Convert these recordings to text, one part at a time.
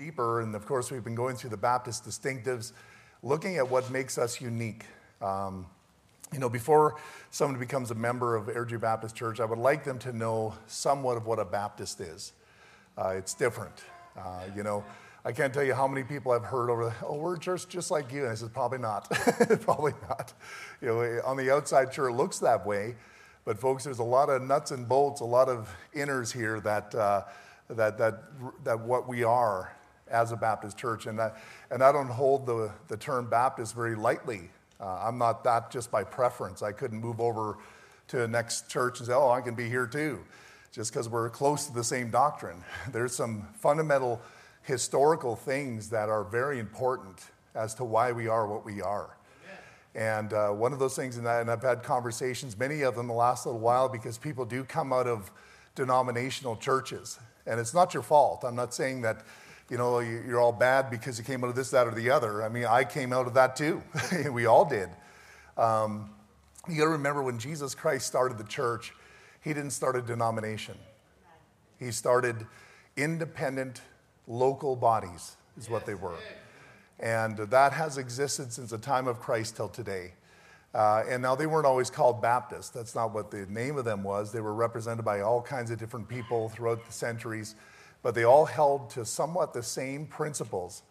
deeper, and of course, we've been going through the Baptist distinctives, looking at what makes us unique. Um, you know, before someone becomes a member of Airdrie Baptist Church, I would like them to know somewhat of what a Baptist is. Uh, it's different. Uh, you know, I can't tell you how many people I've heard over, oh, we're church just like you. And I said, probably not. probably not. You know, on the outside, sure, it looks that way. But folks, there's a lot of nuts and bolts, a lot of inners here that, uh, that, that, that what we are as a Baptist church. And, I, and I don't hold the, the term Baptist very lightly. Uh, I'm not that just by preference. I couldn't move over to the next church and say, oh, I can be here too, just because we're close to the same doctrine. There's some fundamental historical things that are very important as to why we are what we are. And uh, one of those things, and I've had conversations, many of them the last little while, because people do come out of denominational churches. And it's not your fault. I'm not saying that you know, you're all bad because you came out of this, that, or the other. I mean, I came out of that too. we all did. Um, you got to remember when Jesus Christ started the church, he didn't start a denomination. He started independent local bodies, is what they were. And that has existed since the time of Christ till today. Uh, and now they weren't always called Baptists. That's not what the name of them was. They were represented by all kinds of different people throughout the centuries but they all held to somewhat the same principles.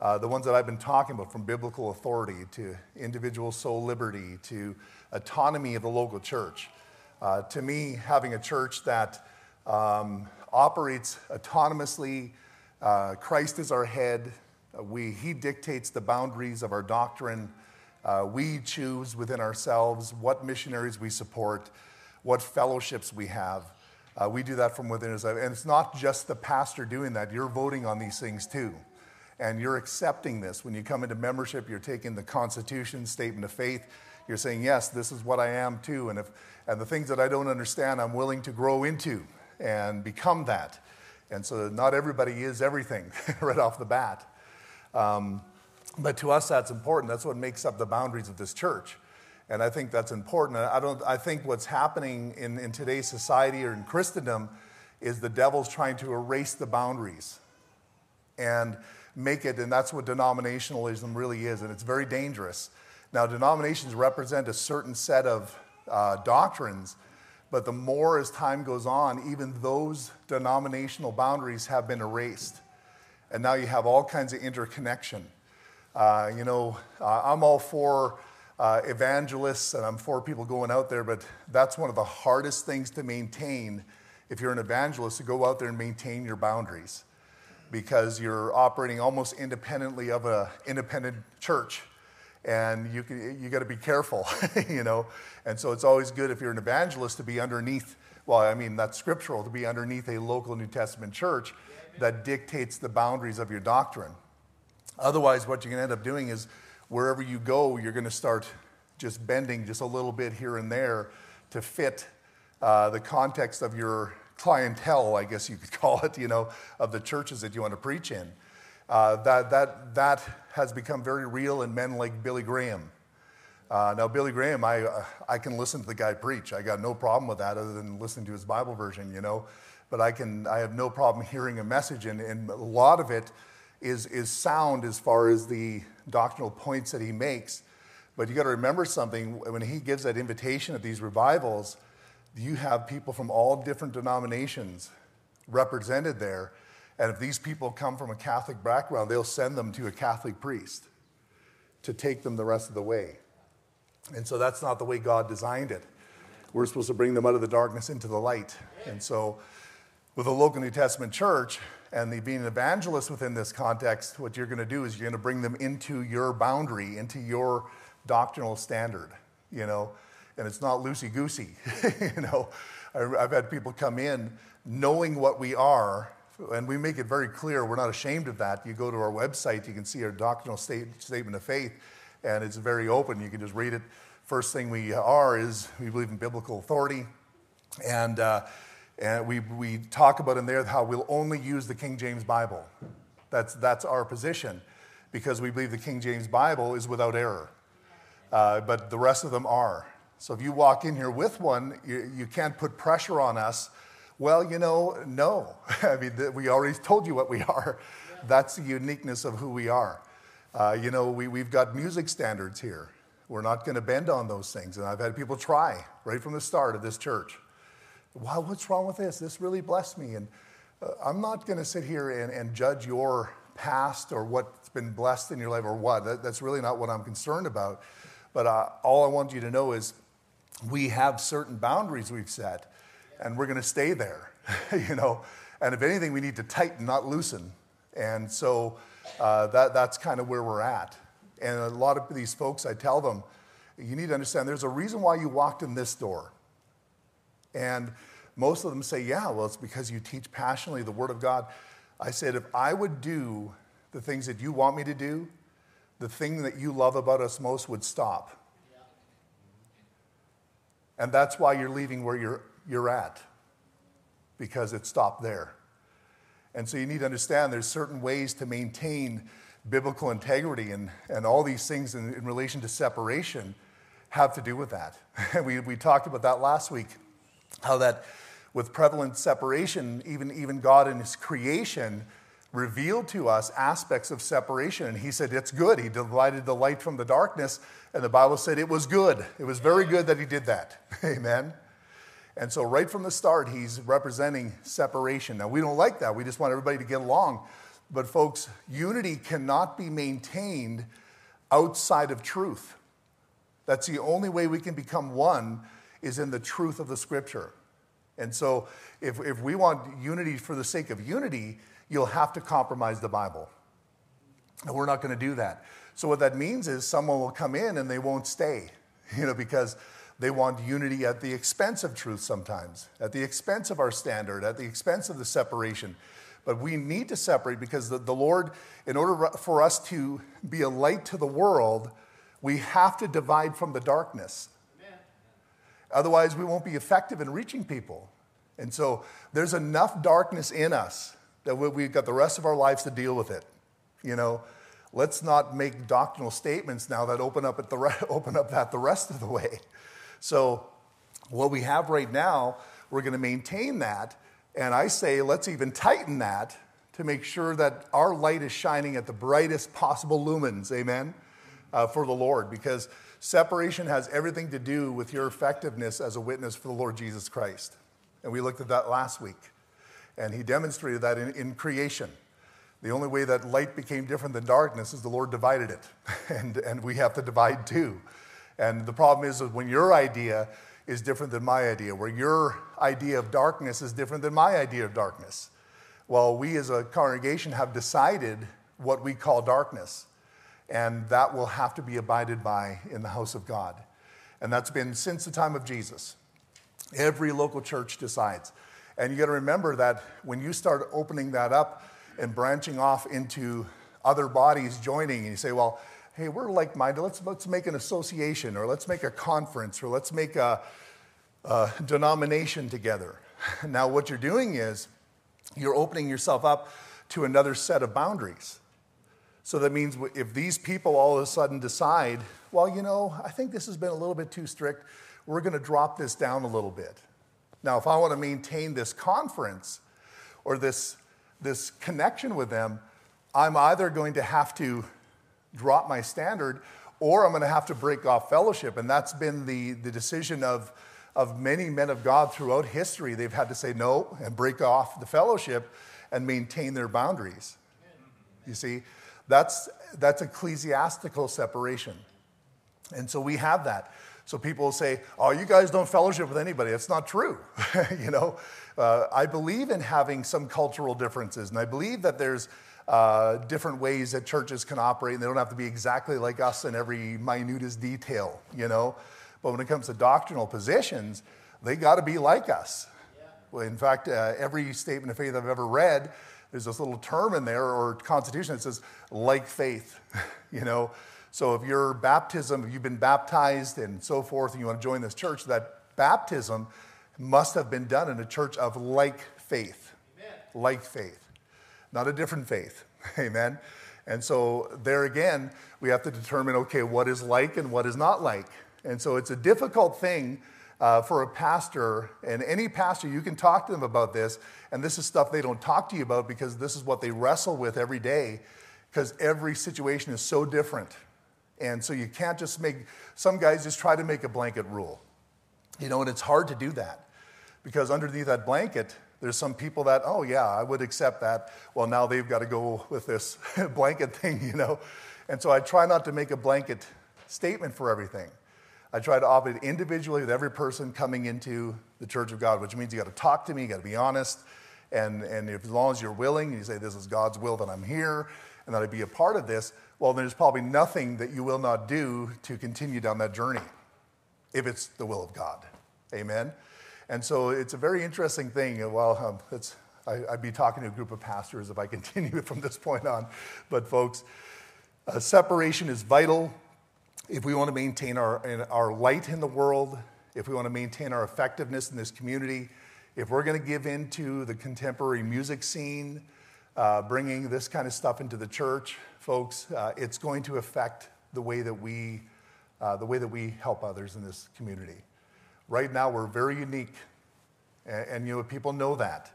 Uh, the ones that I've been talking about, from biblical authority to individual soul liberty to autonomy of the local church. Uh, to me, having a church that um, operates autonomously, uh, Christ is our head, uh, we, He dictates the boundaries of our doctrine. Uh, we choose within ourselves what missionaries we support, what fellowships we have. Uh, we do that from within us. And it's not just the pastor doing that, you're voting on these things too. And you're accepting this. When you come into membership, you're taking the Constitution, statement of faith. You're saying, yes, this is what I am too. And, if, and the things that I don't understand, I'm willing to grow into and become that. And so not everybody is everything right off the bat. Um, but to us, that's important. That's what makes up the boundaries of this church. And I think that's important. I, don't, I think what's happening in, in today's society or in Christendom is the devil's trying to erase the boundaries and make it, and that's what denominationalism really is, and it's very dangerous. Now, denominations represent a certain set of uh, doctrines, but the more as time goes on, even those denominational boundaries have been erased. And now you have all kinds of interconnection. Uh, you know, uh, I'm all for uh, evangelists, and I'm for people going out there, but that's one of the hardest things to maintain if you're an evangelist to go out there and maintain your boundaries because you're operating almost independently of an independent church and you, you got to be careful, you know. And so it's always good if you're an evangelist to be underneath, well, I mean, that's scriptural, to be underneath a local New Testament church that dictates the boundaries of your doctrine. Otherwise, what you can end up doing is wherever you go, you're going to start just bending just a little bit here and there to fit uh, the context of your clientele, I guess you could call it, you know, of the churches that you want to preach in. Uh, that, that, that has become very real in men like Billy Graham. Uh, now, Billy Graham, I, uh, I can listen to the guy preach. I got no problem with that other than listening to his Bible version, you know. But I, can, I have no problem hearing a message, and, and a lot of it is, is sound as far as the doctrinal points that he makes. But you got to remember something when he gives that invitation at these revivals, you have people from all different denominations represented there. And if these people come from a Catholic background, they'll send them to a Catholic priest to take them the rest of the way. And so that's not the way God designed it. We're supposed to bring them out of the darkness into the light. And so, with a local New Testament church, and the, being an evangelist within this context, what you're going to do is you're going to bring them into your boundary, into your doctrinal standard, you know, and it's not loosey goosey. you know, I've had people come in knowing what we are, and we make it very clear we're not ashamed of that. You go to our website, you can see our doctrinal state, statement of faith, and it's very open. You can just read it. First thing we are is we believe in biblical authority, and uh, and we, we talk about in there how we'll only use the King James Bible. That's, that's our position because we believe the King James Bible is without error. Uh, but the rest of them are. So if you walk in here with one, you, you can't put pressure on us. Well, you know, no. I mean, we already told you what we are. That's the uniqueness of who we are. Uh, you know, we, we've got music standards here. We're not going to bend on those things. And I've had people try right from the start of this church. Wow, what's wrong with this? This really blessed me. And uh, I'm not going to sit here and, and judge your past or what's been blessed in your life or what. That, that's really not what I'm concerned about. But uh, all I want you to know is we have certain boundaries we've set, and we're going to stay there, you know. And if anything, we need to tighten, not loosen. And so uh, that, that's kind of where we're at. And a lot of these folks, I tell them, you need to understand there's a reason why you walked in this door. And most of them say, yeah, well, it's because you teach passionately the Word of God. I said, if I would do the things that you want me to do, the thing that you love about us most would stop. And that's why you're leaving where you're, you're at, because it stopped there. And so you need to understand there's certain ways to maintain biblical integrity, and, and all these things in, in relation to separation have to do with that. we, we talked about that last week, how that with prevalent separation, even, even God in His creation revealed to us aspects of separation. And He said, It's good. He divided the light from the darkness. And the Bible said it was good. It was very good that He did that. Amen. And so, right from the start, He's representing separation. Now, we don't like that. We just want everybody to get along. But, folks, unity cannot be maintained outside of truth. That's the only way we can become one is in the truth of the scripture. And so, if, if we want unity for the sake of unity, you'll have to compromise the Bible. And we're not going to do that. So, what that means is someone will come in and they won't stay, you know, because they want unity at the expense of truth sometimes, at the expense of our standard, at the expense of the separation. But we need to separate because the, the Lord, in order for us to be a light to the world, we have to divide from the darkness. Otherwise, we won't be effective in reaching people. And so there's enough darkness in us that we've got the rest of our lives to deal with it. You know, let's not make doctrinal statements now that open up, at the re- open up that the rest of the way. So, what we have right now, we're going to maintain that. And I say, let's even tighten that to make sure that our light is shining at the brightest possible lumens, amen, uh, for the Lord. Because Separation has everything to do with your effectiveness as a witness for the Lord Jesus Christ. And we looked at that last week. And he demonstrated that in, in creation. The only way that light became different than darkness is the Lord divided it. and, and we have to divide too. And the problem is that when your idea is different than my idea, where your idea of darkness is different than my idea of darkness. Well, we as a congregation have decided what we call darkness and that will have to be abided by in the house of God. And that's been since the time of Jesus. Every local church decides. And you got to remember that when you start opening that up and branching off into other bodies joining, and you say, well, hey, we're like minded, let's, let's make an association, or let's make a conference, or let's make a, a denomination together. Now, what you're doing is you're opening yourself up to another set of boundaries. So that means if these people all of a sudden decide, well, you know, I think this has been a little bit too strict, we're going to drop this down a little bit. Now, if I want to maintain this conference or this, this connection with them, I'm either going to have to drop my standard or I'm going to have to break off fellowship. And that's been the, the decision of, of many men of God throughout history. They've had to say no and break off the fellowship and maintain their boundaries. You see? That's, that's ecclesiastical separation. And so we have that. So people will say, oh, you guys don't fellowship with anybody. That's not true. you know, uh, I believe in having some cultural differences, and I believe that there's uh, different ways that churches can operate, and they don't have to be exactly like us in every minutest detail, you know. But when it comes to doctrinal positions, they got to be like us. Yeah. Well, in fact, uh, every statement of faith I've ever read there's this little term in there or constitution that says like faith, you know. So if your baptism, if you've been baptized and so forth, and you want to join this church, that baptism must have been done in a church of like faith. Amen. Like faith, not a different faith. Amen. And so there again, we have to determine okay, what is like and what is not like. And so it's a difficult thing uh, for a pastor, and any pastor, you can talk to them about this, and this is stuff they don't talk to you about because this is what they wrestle with every day, because every situation is so different. And so you can't just make, some guys just try to make a blanket rule. You know, and it's hard to do that because underneath that blanket, there's some people that, oh, yeah, I would accept that. Well, now they've got to go with this blanket thing, you know. And so I try not to make a blanket statement for everything. I try to operate individually with every person coming into the church of God, which means you got to talk to me, you got to be honest. And, and if, as long as you're willing, and you say, This is God's will that I'm here and that I be a part of this, well, there's probably nothing that you will not do to continue down that journey if it's the will of God. Amen? And so it's a very interesting thing. Well, um, it's, I, would be talking to a group of pastors if I continue from this point on. But, folks, uh, separation is vital if we want to maintain our, our light in the world, if we want to maintain our effectiveness in this community, if we're going to give into the contemporary music scene, uh, bringing this kind of stuff into the church, folks, uh, it's going to affect the way that we, uh, the way that we help others in this community. Right now, we're very unique, and, and you know people know that.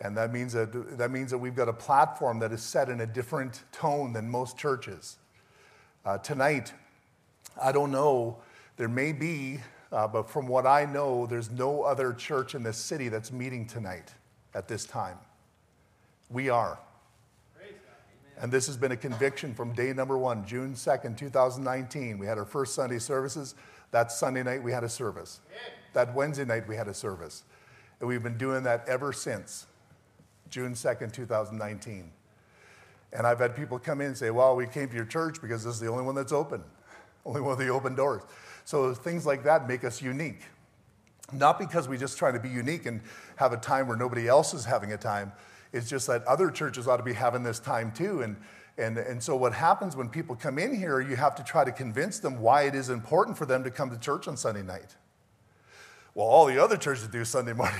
And that means that, that means that we've got a platform that is set in a different tone than most churches. Uh, tonight, I don't know. There may be, uh, but from what I know, there's no other church in this city that's meeting tonight at this time. We are. And this has been a conviction from day number one, June 2nd, 2019. We had our first Sunday services. That Sunday night, we had a service. That Wednesday night, we had a service. And we've been doing that ever since June 2nd, 2019. And I've had people come in and say, Well, we came to your church because this is the only one that's open only one of the open doors. So things like that make us unique. Not because we just try to be unique and have a time where nobody else is having a time. It's just that other churches ought to be having this time too. And, and, and so what happens when people come in here, you have to try to convince them why it is important for them to come to church on Sunday night. Well, all the other churches do Sunday morning,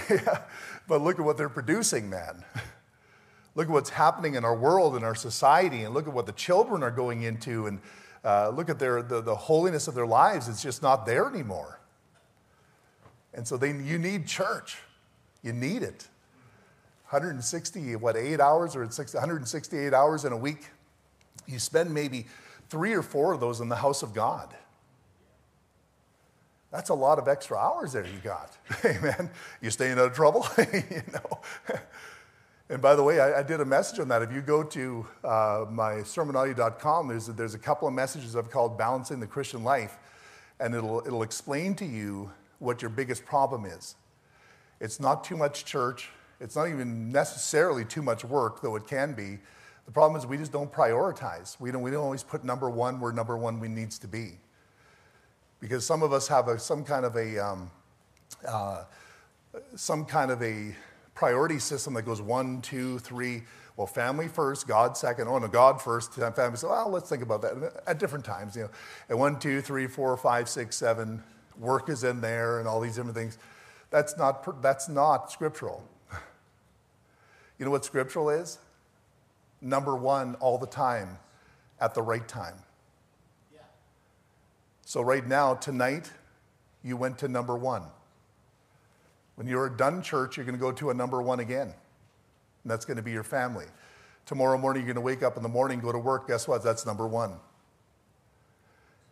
but look at what they're producing, man. Look at what's happening in our world and our society, and look at what the children are going into, and uh, look at their, the, the holiness of their lives, it's just not there anymore. And so they, you need church. You need it. 160, what, eight hours or 168 hours in a week? You spend maybe three or four of those in the house of God. That's a lot of extra hours there you got. Amen. You staying out of trouble? you know. And by the way, I, I, did a message on that. If you go to uh, my sermonaudio.com, there's a, there's a couple of messages I've called Balancing the Christian Life, and it'll, it'll explain to you what your biggest problem is. It's not too much church, it's not even necessarily too much work, though it can be. The problem is we just don't prioritize. We don't, we don't always put number one where number one we needs to be. Because some of us have a, some kind of a, um, uh, some kind of a priority system that goes one, two, three. Well, family first, God second. Oh, no, God first. Family. So, well, let's think about that at different times. You know, and one, two, three, four, five, six, seven. Work is in there, and all these different things. That's not. That's not scriptural. You know what scriptural is? Number one all the time, at the right time. Yeah. So right now, tonight, you went to number one. When you're done church, you're going to go to a number one again. And that's going to be your family. Tomorrow morning, you're going to wake up in the morning, go to work. Guess what? That's number one.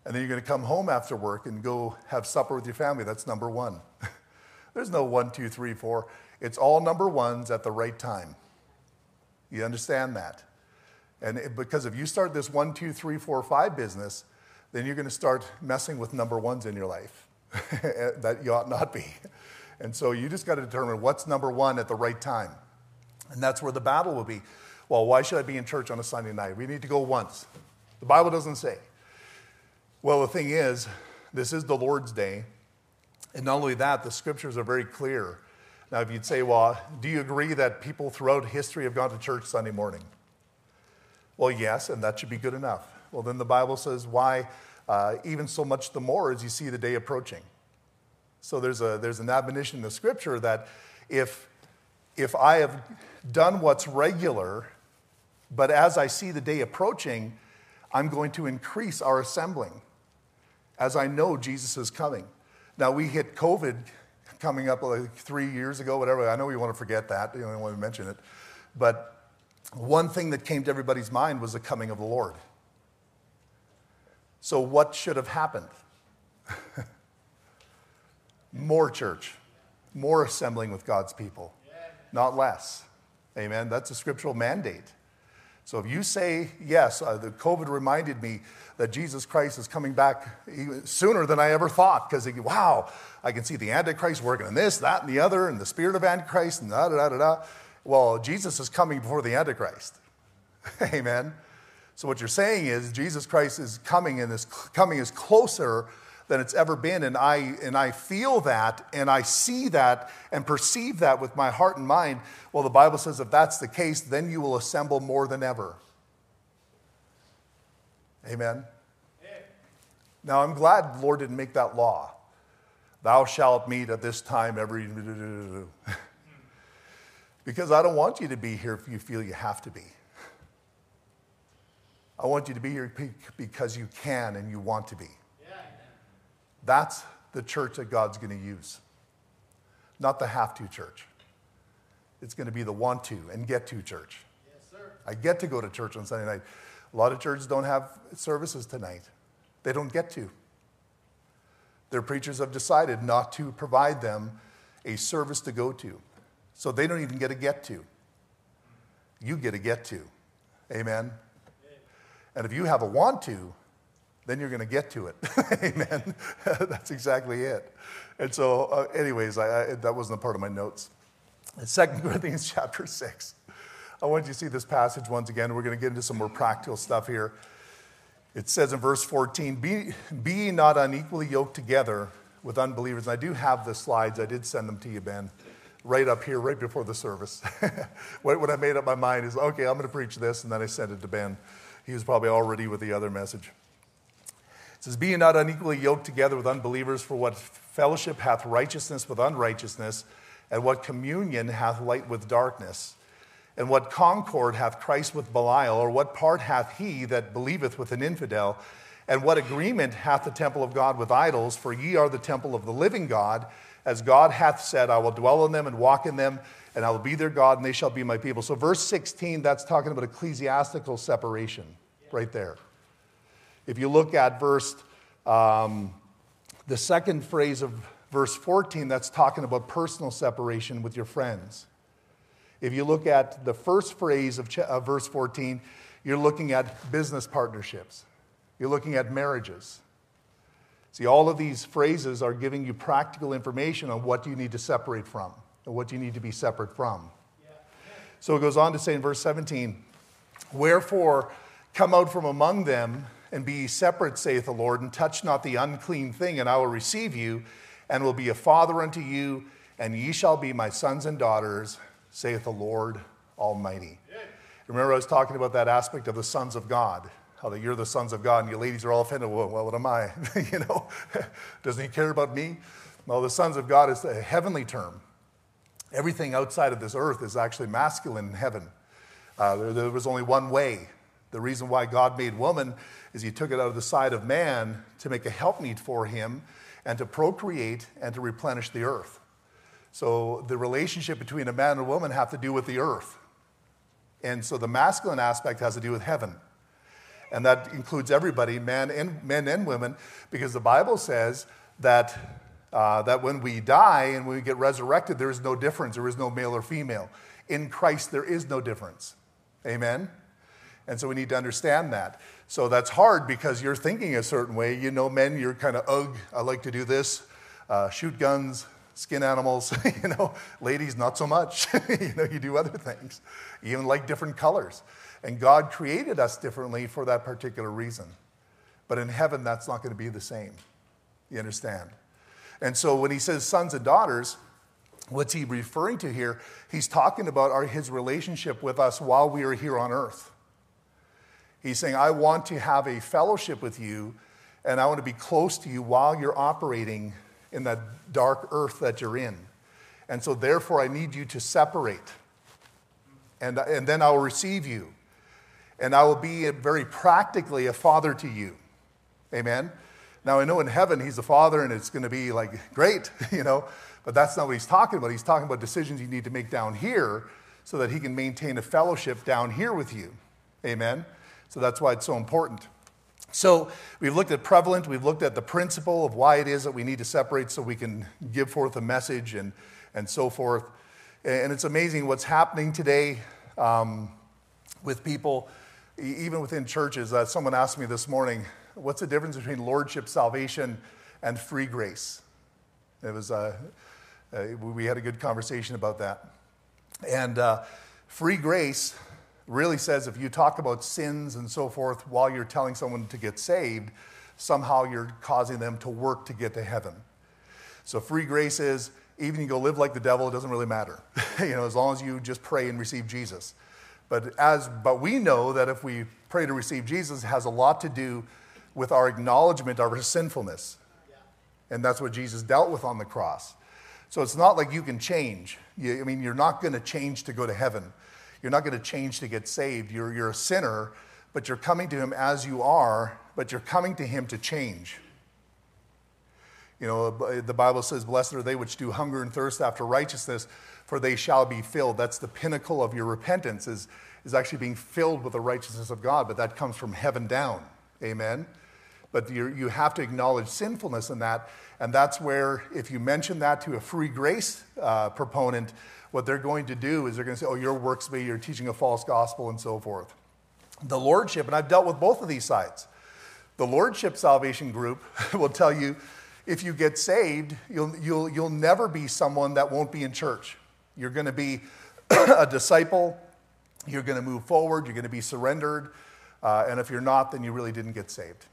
And then you're going to come home after work and go have supper with your family. That's number one. There's no one, two, three, four. It's all number ones at the right time. You understand that? And it, because if you start this one, two, three, four, five business, then you're going to start messing with number ones in your life that you ought not be. And so you just got to determine what's number one at the right time. And that's where the battle will be. Well, why should I be in church on a Sunday night? We need to go once. The Bible doesn't say. Well, the thing is, this is the Lord's day. And not only that, the scriptures are very clear. Now, if you'd say, well, do you agree that people throughout history have gone to church Sunday morning? Well, yes, and that should be good enough. Well, then the Bible says, why uh, even so much the more as you see the day approaching? So there's, a, there's an admonition in the scripture that if, if I have done what's regular, but as I see the day approaching, I'm going to increase our assembling as I know Jesus is coming. Now, we hit COVID coming up like three years ago, whatever. I know you want to forget that, you don't want to mention it. But one thing that came to everybody's mind was the coming of the Lord. So, what should have happened? more church, more assembling with God's people, not less. Amen. That's a scriptural mandate. So if you say yes, uh, the COVID reminded me that Jesus Christ is coming back sooner than I ever thought because wow, I can see the Antichrist working in this, that, and the other, and the spirit of Antichrist, and da da da da. Well, Jesus is coming before the Antichrist. Amen. So what you're saying is Jesus Christ is coming and is coming is closer than it's ever been. And I, and I feel that and I see that and perceive that with my heart and mind. Well, the Bible says if that's the case, then you will assemble more than ever. Amen. Now, I'm glad the Lord didn't make that law. Thou shalt meet at this time every. because I don't want you to be here if you feel you have to be. I want you to be here because you can and you want to be. That's the church that God's going to use, not the have to church. It's going to be the want to and get to church. Yes, I get to go to church on Sunday night. A lot of churches don't have services tonight, they don't get to. Their preachers have decided not to provide them a service to go to. So they don't even get a get to. You get a get to. Amen. And if you have a want to, then you're going to get to it. Amen. That's exactly it. And so, uh, anyways, I, I, that wasn't a part of my notes. Second Corinthians chapter 6. I want you to see this passage once again. We're going to get into some more practical stuff here. It says in verse 14, Be, be not unequally yoked together with unbelievers. And I do have the slides. I did send them to you, Ben, right up here, right before the service. what I made up my mind is, okay, I'm going to preach this, and then I sent it to Ben. He was probably already with the other message. It says, Be not unequally yoked together with unbelievers, for what fellowship hath righteousness with unrighteousness, and what communion hath light with darkness? And what concord hath Christ with Belial, or what part hath he that believeth with an infidel? And what agreement hath the temple of God with idols? For ye are the temple of the living God, as God hath said, I will dwell in them and walk in them, and I will be their God, and they shall be my people. So, verse 16, that's talking about ecclesiastical separation right there. If you look at verse, um, the second phrase of verse 14, that's talking about personal separation with your friends. If you look at the first phrase of, ch- of verse 14, you're looking at business partnerships, you're looking at marriages. See, all of these phrases are giving you practical information on what you need to separate from and what do you need to be separate from. So it goes on to say in verse 17, Wherefore, come out from among them and be ye separate, saith the Lord, and touch not the unclean thing, and I will receive you, and will be a father unto you, and ye shall be my sons and daughters, saith the Lord Almighty. Yeah. Remember, I was talking about that aspect of the sons of God, how that you're the sons of God, and you ladies are all offended. Well, what am I? you know, doesn't he care about me? Well, the sons of God is a heavenly term. Everything outside of this earth is actually masculine in heaven. Uh, there, there was only one way. The reason why God made woman is he took it out of the side of man to make a helpmeet for him and to procreate and to replenish the earth. So the relationship between a man and a woman have to do with the earth. And so the masculine aspect has to do with heaven. And that includes everybody, men and, men and women, because the Bible says that, uh, that when we die and when we get resurrected, there is no difference. There is no male or female. In Christ, there is no difference. Amen? And so we need to understand that. So that's hard because you're thinking a certain way. You know, men, you're kind of, ugh, I like to do this, uh, shoot guns, skin animals. you know, ladies, not so much. you know, you do other things. You even like different colors. And God created us differently for that particular reason. But in heaven, that's not going to be the same. You understand? And so when he says sons and daughters, what's he referring to here? He's talking about our, his relationship with us while we are here on earth. He's saying, I want to have a fellowship with you, and I want to be close to you while you're operating in that dark earth that you're in. And so, therefore, I need you to separate. And, and then I will receive you. And I will be very practically a father to you. Amen? Now, I know in heaven he's a Father and it's going to be like great, you know, but that's not what he's talking about. He's talking about decisions you need to make down here so that he can maintain a fellowship down here with you. Amen? So that's why it's so important. So we've looked at prevalent, we've looked at the principle of why it is that we need to separate so we can give forth a message and, and so forth. And it's amazing what's happening today um, with people, even within churches. Uh, someone asked me this morning, what's the difference between lordship salvation and free grace? It was, uh, uh, we had a good conversation about that. And uh, free grace really says if you talk about sins and so forth while you're telling someone to get saved, somehow you're causing them to work to get to heaven. So free grace is even you go live like the devil, it doesn't really matter. you know, as long as you just pray and receive Jesus. But as but we know that if we pray to receive Jesus, has a lot to do with our acknowledgement of our sinfulness. And that's what Jesus dealt with on the cross. So it's not like you can change. You, I mean, you're not going to change to go to heaven. You're not going to change to get saved. You're, you're a sinner, but you're coming to Him as you are, but you're coming to Him to change. You know, the Bible says, Blessed are they which do hunger and thirst after righteousness, for they shall be filled. That's the pinnacle of your repentance, is, is actually being filled with the righteousness of God, but that comes from heaven down. Amen? But you have to acknowledge sinfulness in that. And that's where, if you mention that to a free grace uh, proponent, what they're going to do is they're going to say, oh, your works be, you're teaching a false gospel, and so forth. The Lordship, and I've dealt with both of these sides. The Lordship Salvation Group will tell you if you get saved, you'll, you'll, you'll never be someone that won't be in church. You're going to be a disciple, you're going to move forward, you're going to be surrendered, uh, and if you're not, then you really didn't get saved.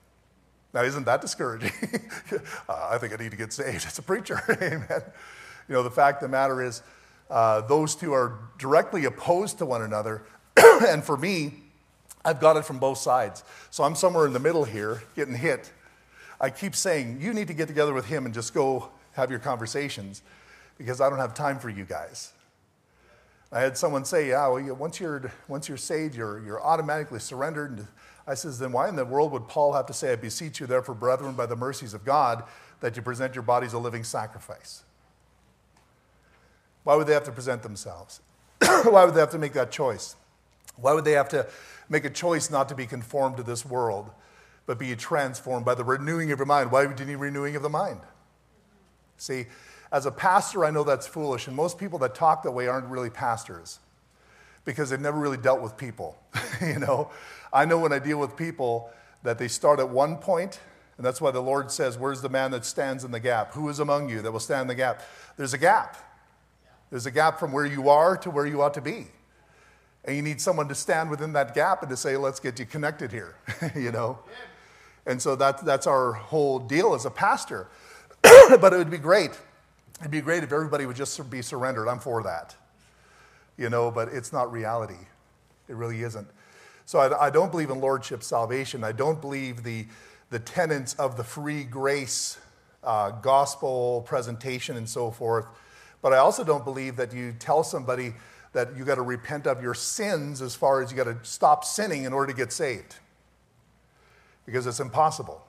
Now, isn't that discouraging? uh, I think I need to get saved. It's a preacher. Amen. You know, the fact of the matter is, uh, those two are directly opposed to one another. and for me, I've got it from both sides. So I'm somewhere in the middle here, getting hit. I keep saying, you need to get together with him and just go have your conversations because I don't have time for you guys. I had someone say, yeah, well, once you're, once you're saved, you're, you're automatically surrendered. And I says, then why in the world would Paul have to say, I beseech you, therefore, brethren, by the mercies of God, that you present your bodies a living sacrifice? Why would they have to present themselves? Why would they have to make that choice? Why would they have to make a choice not to be conformed to this world, but be transformed by the renewing of your mind? Why would you need renewing of the mind? See, as a pastor, I know that's foolish, and most people that talk that way aren't really pastors because they've never really dealt with people. you know, I know when I deal with people that they start at one point, and that's why the Lord says, Where's the man that stands in the gap? Who is among you that will stand in the gap? There's a gap. There's a gap from where you are to where you ought to be. And you need someone to stand within that gap and to say, let's get you connected here, you know? And so that, that's our whole deal as a pastor. but it would be great. It'd be great if everybody would just be surrendered. I'm for that. You know, but it's not reality. It really isn't. So I, I don't believe in lordship salvation. I don't believe the, the tenets of the free grace uh, gospel presentation and so forth but I also don't believe that you tell somebody that you got to repent of your sins as far as you got to stop sinning in order to get saved. Because it's impossible.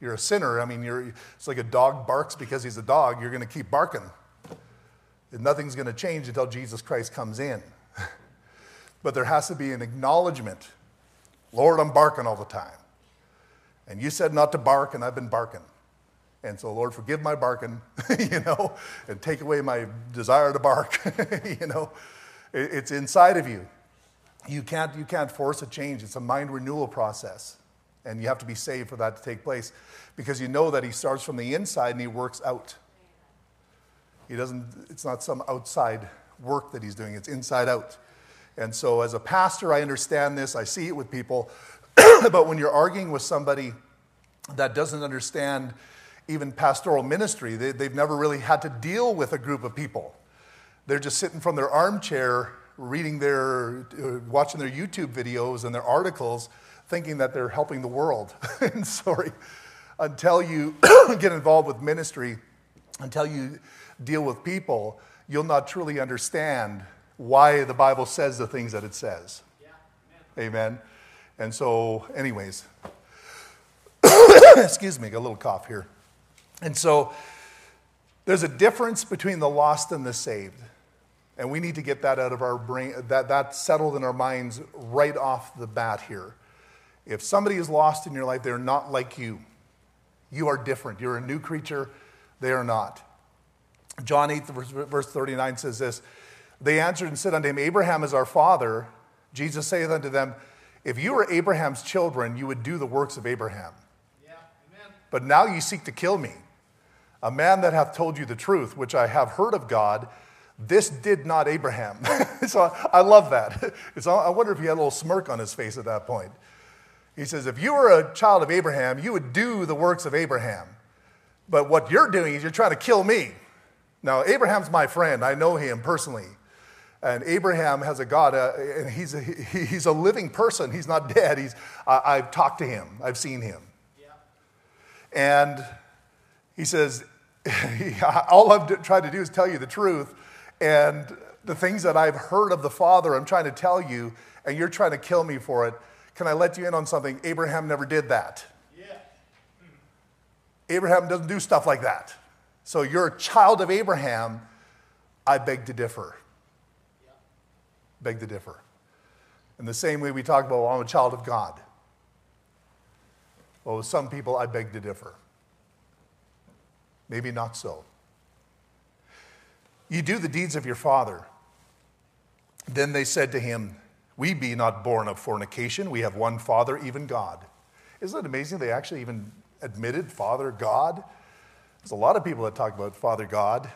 You're a sinner. I mean, you're, it's like a dog barks because he's a dog. You're going to keep barking. And nothing's going to change until Jesus Christ comes in. but there has to be an acknowledgement Lord, I'm barking all the time. And you said not to bark, and I've been barking. And so, Lord, forgive my barking, you know, and take away my desire to bark, you know. It's inside of you. You can't, you can't force a change. It's a mind renewal process. And you have to be saved for that to take place because you know that He starts from the inside and He works out. He doesn't, it's not some outside work that He's doing, it's inside out. And so, as a pastor, I understand this, I see it with people. but when you're arguing with somebody that doesn't understand even pastoral ministry. They, they've never really had to deal with a group of people. They're just sitting from their armchair, reading their, uh, watching their YouTube videos and their articles, thinking that they're helping the world. and sorry, until you get involved with ministry, until you deal with people, you'll not truly understand why the Bible says the things that it says. Yeah, amen. amen. And so, anyways, Excuse me, got a little cough here. And so there's a difference between the lost and the saved. And we need to get that out of our brain, that, that settled in our minds right off the bat here. If somebody is lost in your life, they're not like you. You are different. You're a new creature. They are not. John 8, verse 39 says this They answered and said unto him, Abraham is our father. Jesus saith unto them, If you were Abraham's children, you would do the works of Abraham. Yeah, but now you seek to kill me, a man that hath told you the truth, which I have heard of God. This did not Abraham. so I love that. It's, I wonder if he had a little smirk on his face at that point. He says, If you were a child of Abraham, you would do the works of Abraham. But what you're doing is you're trying to kill me. Now, Abraham's my friend. I know him personally. And Abraham has a God, uh, and he's a, he's a living person. He's not dead. He's, uh, I've talked to him, I've seen him. Yeah. And he says, All I've tried to do is tell you the truth. And the things that I've heard of the Father, I'm trying to tell you, and you're trying to kill me for it. Can I let you in on something? Abraham never did that. Yeah. Abraham doesn't do stuff like that. So you're a child of Abraham. I beg to differ. Yeah. Beg to differ. In the same way we talk about, well, I'm a child of God. Well, with some people, I beg to differ. Maybe not so. You do the deeds of your father. Then they said to him, We be not born of fornication. We have one Father, even God. Isn't it amazing they actually even admitted Father God? There's a lot of people that talk about Father God.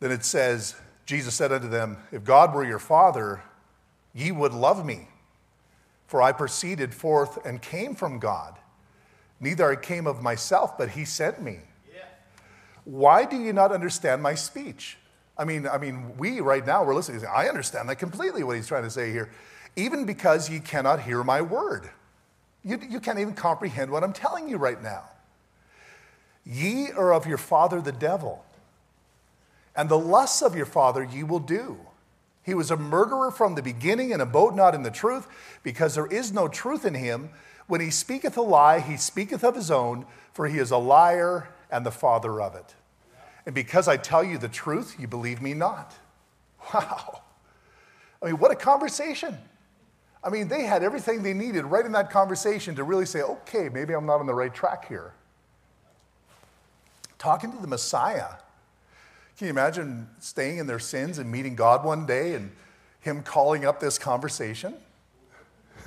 Then it says, Jesus said unto them, If God were your Father, ye would love me, for I proceeded forth and came from God. Neither I came of myself, but he sent me. Why do you not understand my speech? I mean, I mean, we right now we're listening. I understand that completely what he's trying to say here. Even because ye cannot hear my word. You, you can't even comprehend what I'm telling you right now. Ye are of your father the devil, and the lusts of your father ye will do. He was a murderer from the beginning and abode not in the truth, because there is no truth in him. When he speaketh a lie, he speaketh of his own, for he is a liar and the father of it. And because I tell you the truth, you believe me not. Wow. I mean, what a conversation. I mean, they had everything they needed right in that conversation to really say, okay, maybe I'm not on the right track here talking to the Messiah. Can you imagine staying in their sins and meeting God one day and Him calling up this conversation?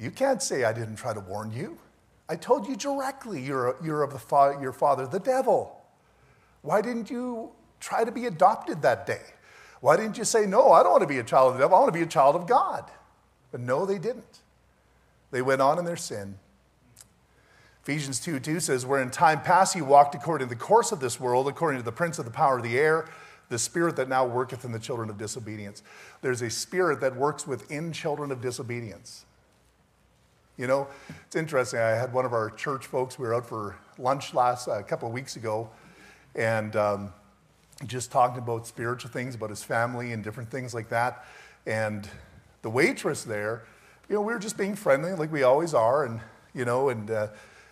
you can't say, I didn't try to warn you. I told you directly you're, you're of fa- your father, the devil. Why didn't you try to be adopted that day? Why didn't you say, No, I don't want to be a child of the devil, I want to be a child of God? But no, they didn't. They went on in their sin Ephesians 2 2 says, Where in time past he walked according to the course of this world, according to the prince of the power of the air, the spirit that now worketh in the children of disobedience. There's a spirit that works within children of disobedience. You know, it's interesting. I had one of our church folks, we were out for lunch last, a uh, couple of weeks ago, and um, just talking about spiritual things, about his family and different things like that. And the waitress there, you know, we were just being friendly like we always are, and, you know, and, uh,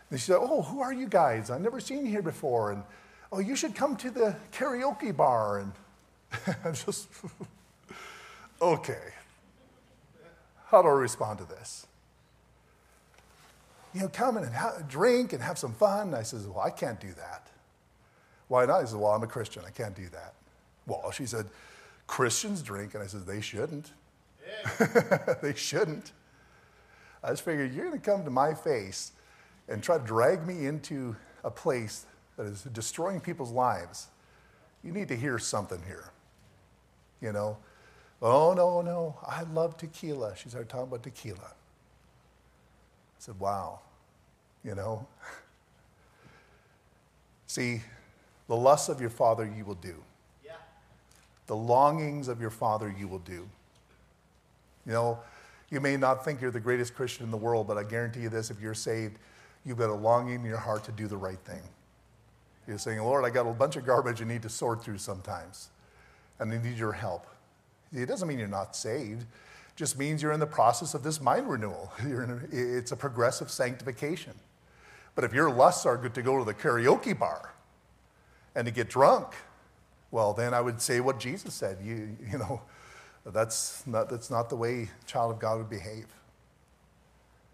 and she said, Oh, who are you guys? I've never seen you here before. And, oh, you should come to the karaoke bar. And I'm just, okay. How do I respond to this? You know, come and drink and have some fun. I says, Well, I can't do that. Why not? He says, Well, I'm a Christian. I can't do that. Well, she said, Christians drink. And I says, They shouldn't. Yeah. they shouldn't. I just figured, You're going to come to my face and try to drag me into a place that is destroying people's lives, you need to hear something here. You know, oh, no, no, I love tequila. She started talking about tequila. I said, wow, you know. See, the lusts of your father you will do. Yeah. The longings of your father you will do. You know, you may not think you're the greatest Christian in the world, but I guarantee you this if you're saved, you've got a longing in your heart to do the right thing. You're saying, Lord, I got a bunch of garbage I need to sort through sometimes, and I need your help. It doesn't mean you're not saved, it just means you're in the process of this mind renewal. In, it's a progressive sanctification. But if your lusts are good to go to the karaoke bar and to get drunk, well, then I would say what Jesus said. You, you know, that's not, that's not the way child of God would behave.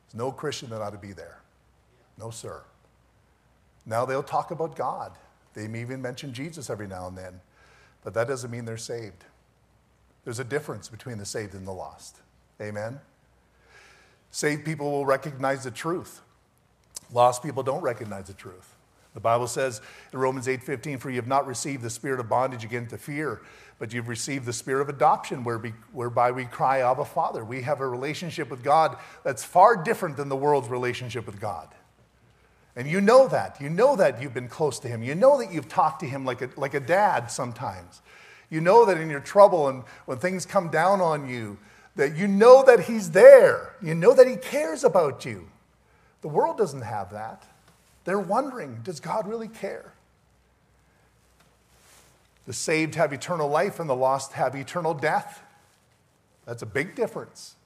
There's no Christian that ought to be there. No, sir. Now they'll talk about God. They may even mention Jesus every now and then, but that doesn't mean they're saved. There's a difference between the saved and the lost. Amen? Saved people will recognize the truth. Lost people don't recognize the truth. The Bible says in Romans 8:15, "For you have not received the spirit of bondage again to fear, but you've received the spirit of adoption, whereby we cry, Abba, Father." We have a relationship with God that's far different than the world's relationship with God. And you know that. You know that you've been close to Him. You know that you've talked to Him like a, like a dad sometimes. You know that in your trouble and when things come down on you, that you know that He's there. You know that He cares about you. The world doesn't have that. They're wondering does God really care? The saved have eternal life and the lost have eternal death. That's a big difference.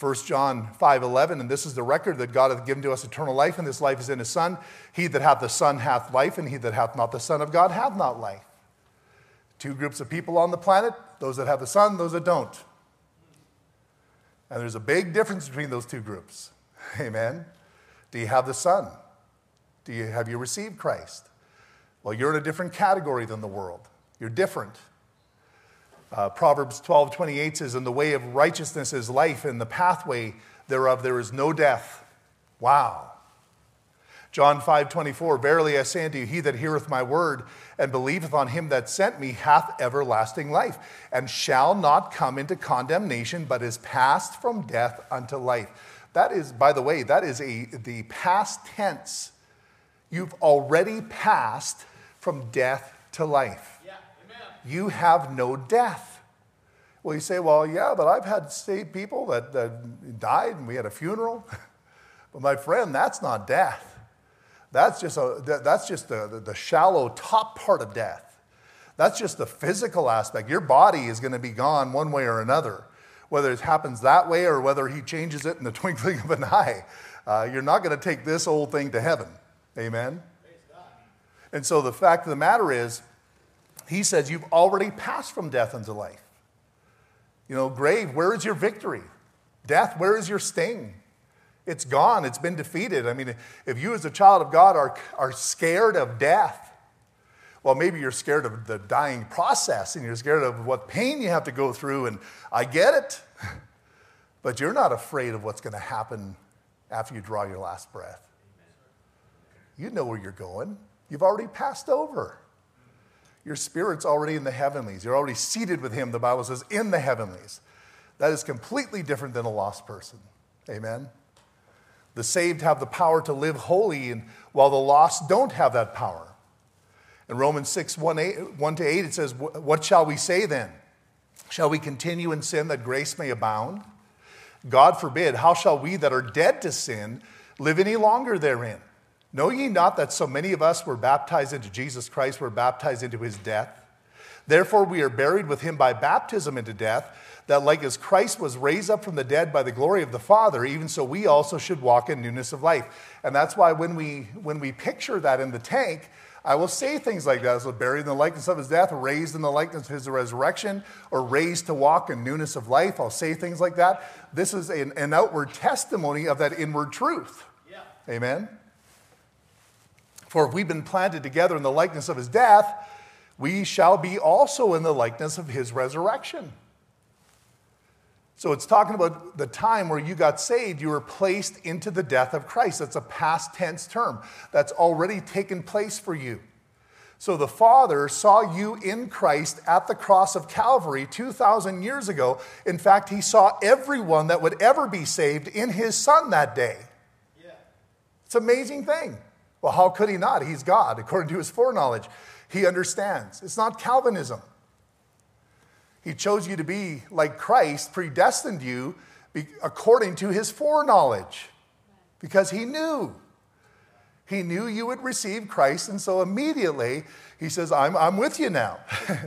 1 John 5:11 and this is the record that God hath given to us eternal life and this life is in his son he that hath the son hath life and he that hath not the son of God hath not life two groups of people on the planet those that have the son those that don't and there's a big difference between those two groups amen do you have the son do you have you received Christ well you're in a different category than the world you're different uh, Proverbs 12 28 says, In the way of righteousness is life, and the pathway thereof there is no death. Wow. John 5 24, Verily I say unto you, he that heareth my word and believeth on him that sent me hath everlasting life, and shall not come into condemnation, but is passed from death unto life. That is, by the way, that is a, the past tense. You've already passed from death to life you have no death. Well, you say, well, yeah, but I've had saved people that, that died and we had a funeral. but my friend, that's not death. That's just, a, that's just the, the shallow top part of death. That's just the physical aspect. Your body is going to be gone one way or another. Whether it happens that way or whether he changes it in the twinkling of an eye, uh, you're not going to take this old thing to heaven. Amen? And so the fact of the matter is, he says, You've already passed from death into life. You know, grave, where is your victory? Death, where is your sting? It's gone, it's been defeated. I mean, if you as a child of God are, are scared of death, well, maybe you're scared of the dying process and you're scared of what pain you have to go through, and I get it. But you're not afraid of what's going to happen after you draw your last breath. You know where you're going, you've already passed over. Your spirit's already in the heavenlies. You're already seated with Him, the Bible says, in the heavenlies. That is completely different than a lost person. Amen? The saved have the power to live holy, and while the lost don't have that power. In Romans 6 1, 8, 1 to 8, it says, What shall we say then? Shall we continue in sin that grace may abound? God forbid, how shall we that are dead to sin live any longer therein? Know ye not that so many of us were baptized into Jesus Christ, were baptized into his death? Therefore, we are buried with him by baptism into death, that like as Christ was raised up from the dead by the glory of the Father, even so we also should walk in newness of life. And that's why when we, when we picture that in the tank, I will say things like that. So buried in the likeness of his death, raised in the likeness of his resurrection, or raised to walk in newness of life. I'll say things like that. This is an, an outward testimony of that inward truth. Yeah. Amen. For if we've been planted together in the likeness of his death, we shall be also in the likeness of his resurrection. So it's talking about the time where you got saved, you were placed into the death of Christ. That's a past tense term. That's already taken place for you. So the Father saw you in Christ at the cross of Calvary 2,000 years ago. In fact, He saw everyone that would ever be saved in His Son that day. Yeah. It's an amazing thing. Well, how could he not? He's God, according to his foreknowledge. He understands. It's not Calvinism. He chose you to be like Christ, predestined you according to his foreknowledge, because he knew. He knew you would receive Christ, and so immediately he says, I'm, I'm with you now.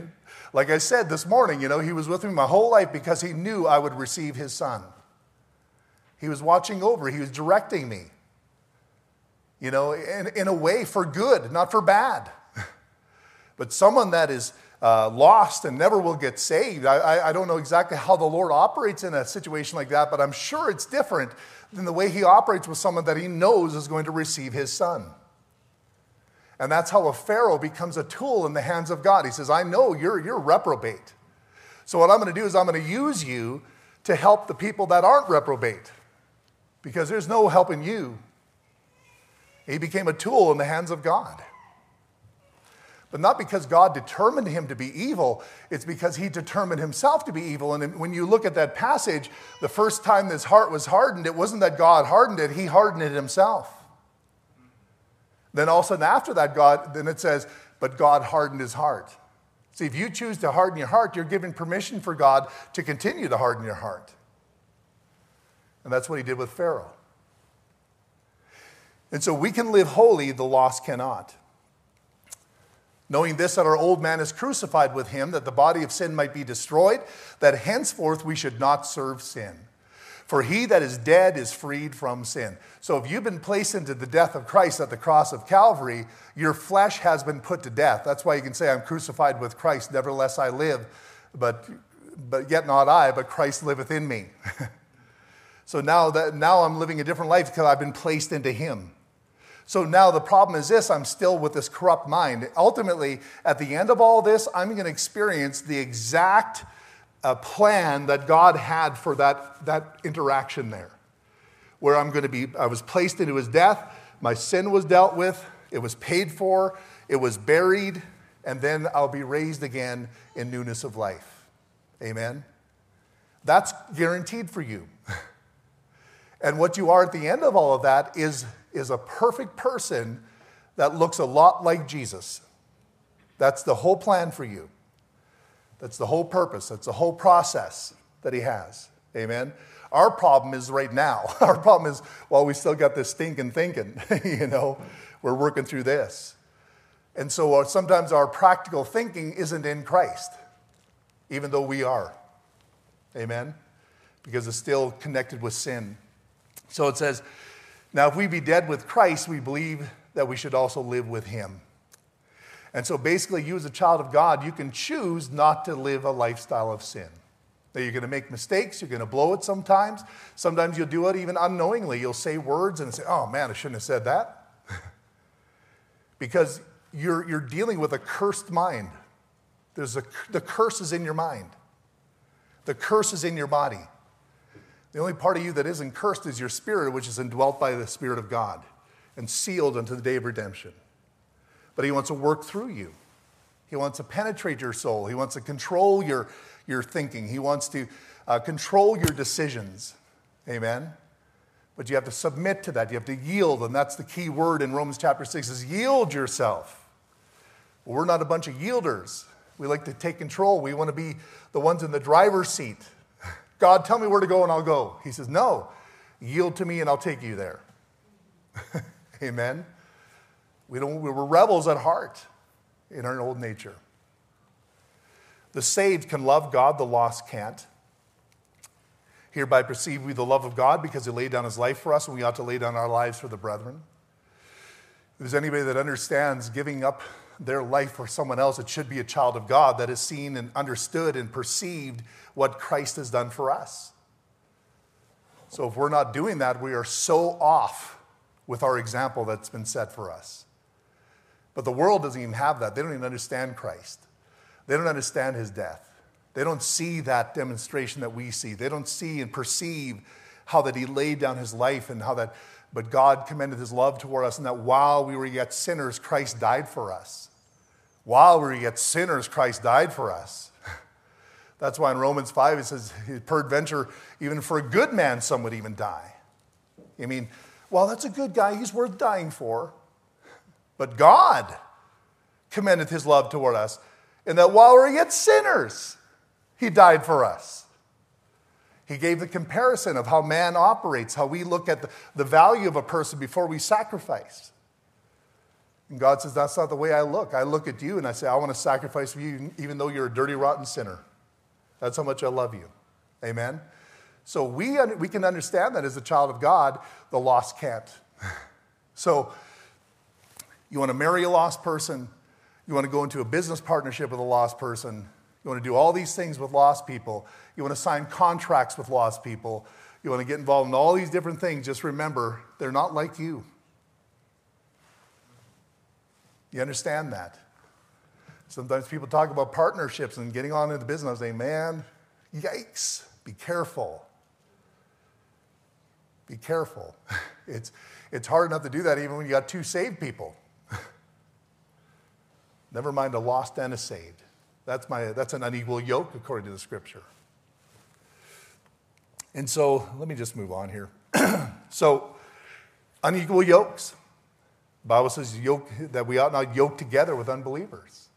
Like I said this morning, you know, he was with me my whole life because he knew I would receive his son. He was watching over, he was directing me, you know, in, in a way for good, not for bad. but someone that is uh, lost and never will get saved, I, I, I don't know exactly how the Lord operates in a situation like that, but I'm sure it's different than the way he operates with someone that he knows is going to receive his son. And that's how a Pharaoh becomes a tool in the hands of God. He says, I know you're, you're reprobate. So, what I'm going to do is I'm going to use you to help the people that aren't reprobate because there's no helping you. He became a tool in the hands of God. But not because God determined him to be evil, it's because he determined himself to be evil. And when you look at that passage, the first time this heart was hardened, it wasn't that God hardened it, he hardened it himself. Then all of a sudden after that, God, then it says, but God hardened his heart. See, if you choose to harden your heart, you're giving permission for God to continue to harden your heart. And that's what he did with Pharaoh. And so we can live holy, the lost cannot. Knowing this, that our old man is crucified with him, that the body of sin might be destroyed, that henceforth we should not serve sin. For he that is dead is freed from sin. So if you've been placed into the death of Christ at the cross of Calvary, your flesh has been put to death. That's why you can say, I'm crucified with Christ. Nevertheless, I live, but, but yet not I, but Christ liveth in me. so now, that, now I'm living a different life because I've been placed into him. So now the problem is this I'm still with this corrupt mind. Ultimately, at the end of all this, I'm going to experience the exact a plan that God had for that, that interaction there. Where I'm going to be, I was placed into his death, my sin was dealt with, it was paid for, it was buried, and then I'll be raised again in newness of life. Amen? That's guaranteed for you. and what you are at the end of all of that is, is a perfect person that looks a lot like Jesus. That's the whole plan for you. That's the whole purpose. That's the whole process that he has. Amen. Our problem is right now. Our problem is, well, we still got this stinking thinking, you know, we're working through this. And so uh, sometimes our practical thinking isn't in Christ, even though we are. Amen? Because it's still connected with sin. So it says, now if we be dead with Christ, we believe that we should also live with him. And so basically, you as a child of God, you can choose not to live a lifestyle of sin. Now, you're going to make mistakes, you're going to blow it sometimes. Sometimes you'll do it even unknowingly. You'll say words and say, oh man, I shouldn't have said that. because you're, you're dealing with a cursed mind. There's a, the curse is in your mind, the curse is in your body. The only part of you that isn't cursed is your spirit, which is indwelt by the Spirit of God and sealed unto the day of redemption but He wants to work through you. He wants to penetrate your soul. He wants to control your, your thinking. He wants to uh, control your decisions. Amen? But you have to submit to that. You have to yield, and that's the key word in Romans chapter 6 is yield yourself. Well, we're not a bunch of yielders. We like to take control. We want to be the ones in the driver's seat. God, tell me where to go and I'll go. He says, No, yield to me and I'll take you there. Amen. We, don't, we were rebels at heart in our old nature. The saved can love God, the lost can't. Hereby perceive we the love of God because he laid down his life for us, and we ought to lay down our lives for the brethren. If there's anybody that understands giving up their life for someone else, it should be a child of God that has seen and understood and perceived what Christ has done for us. So if we're not doing that, we are so off with our example that's been set for us. But the world doesn't even have that. They don't even understand Christ. They don't understand his death. They don't see that demonstration that we see. They don't see and perceive how that he laid down his life and how that, but God commended his love toward us and that while we were yet sinners, Christ died for us. While we were yet sinners, Christ died for us. That's why in Romans 5 it says, peradventure, even for a good man, some would even die. I mean, well, that's a good guy. He's worth dying for. But God commended his love toward us, in that while we are yet sinners, he died for us. He gave the comparison of how man operates, how we look at the, the value of a person before we sacrifice. And God says, That's not the way I look. I look at you and I say, I want to sacrifice for you, even though you're a dirty, rotten sinner. That's how much I love you. Amen? So we, we can understand that as a child of God, the lost can't. So you want to marry a lost person, you want to go into a business partnership with a lost person, you want to do all these things with lost people, you want to sign contracts with lost people, you want to get involved in all these different things. Just remember, they're not like you. You understand that? Sometimes people talk about partnerships and getting on into business. They, man, yikes, be careful. Be careful. It's, it's hard enough to do that even when you got two saved people. Never mind a lost and a saved. That's, my, that's an unequal yoke according to the scripture. And so let me just move on here. so, unequal yokes. The Bible says yoke, that we ought not yoke together with unbelievers.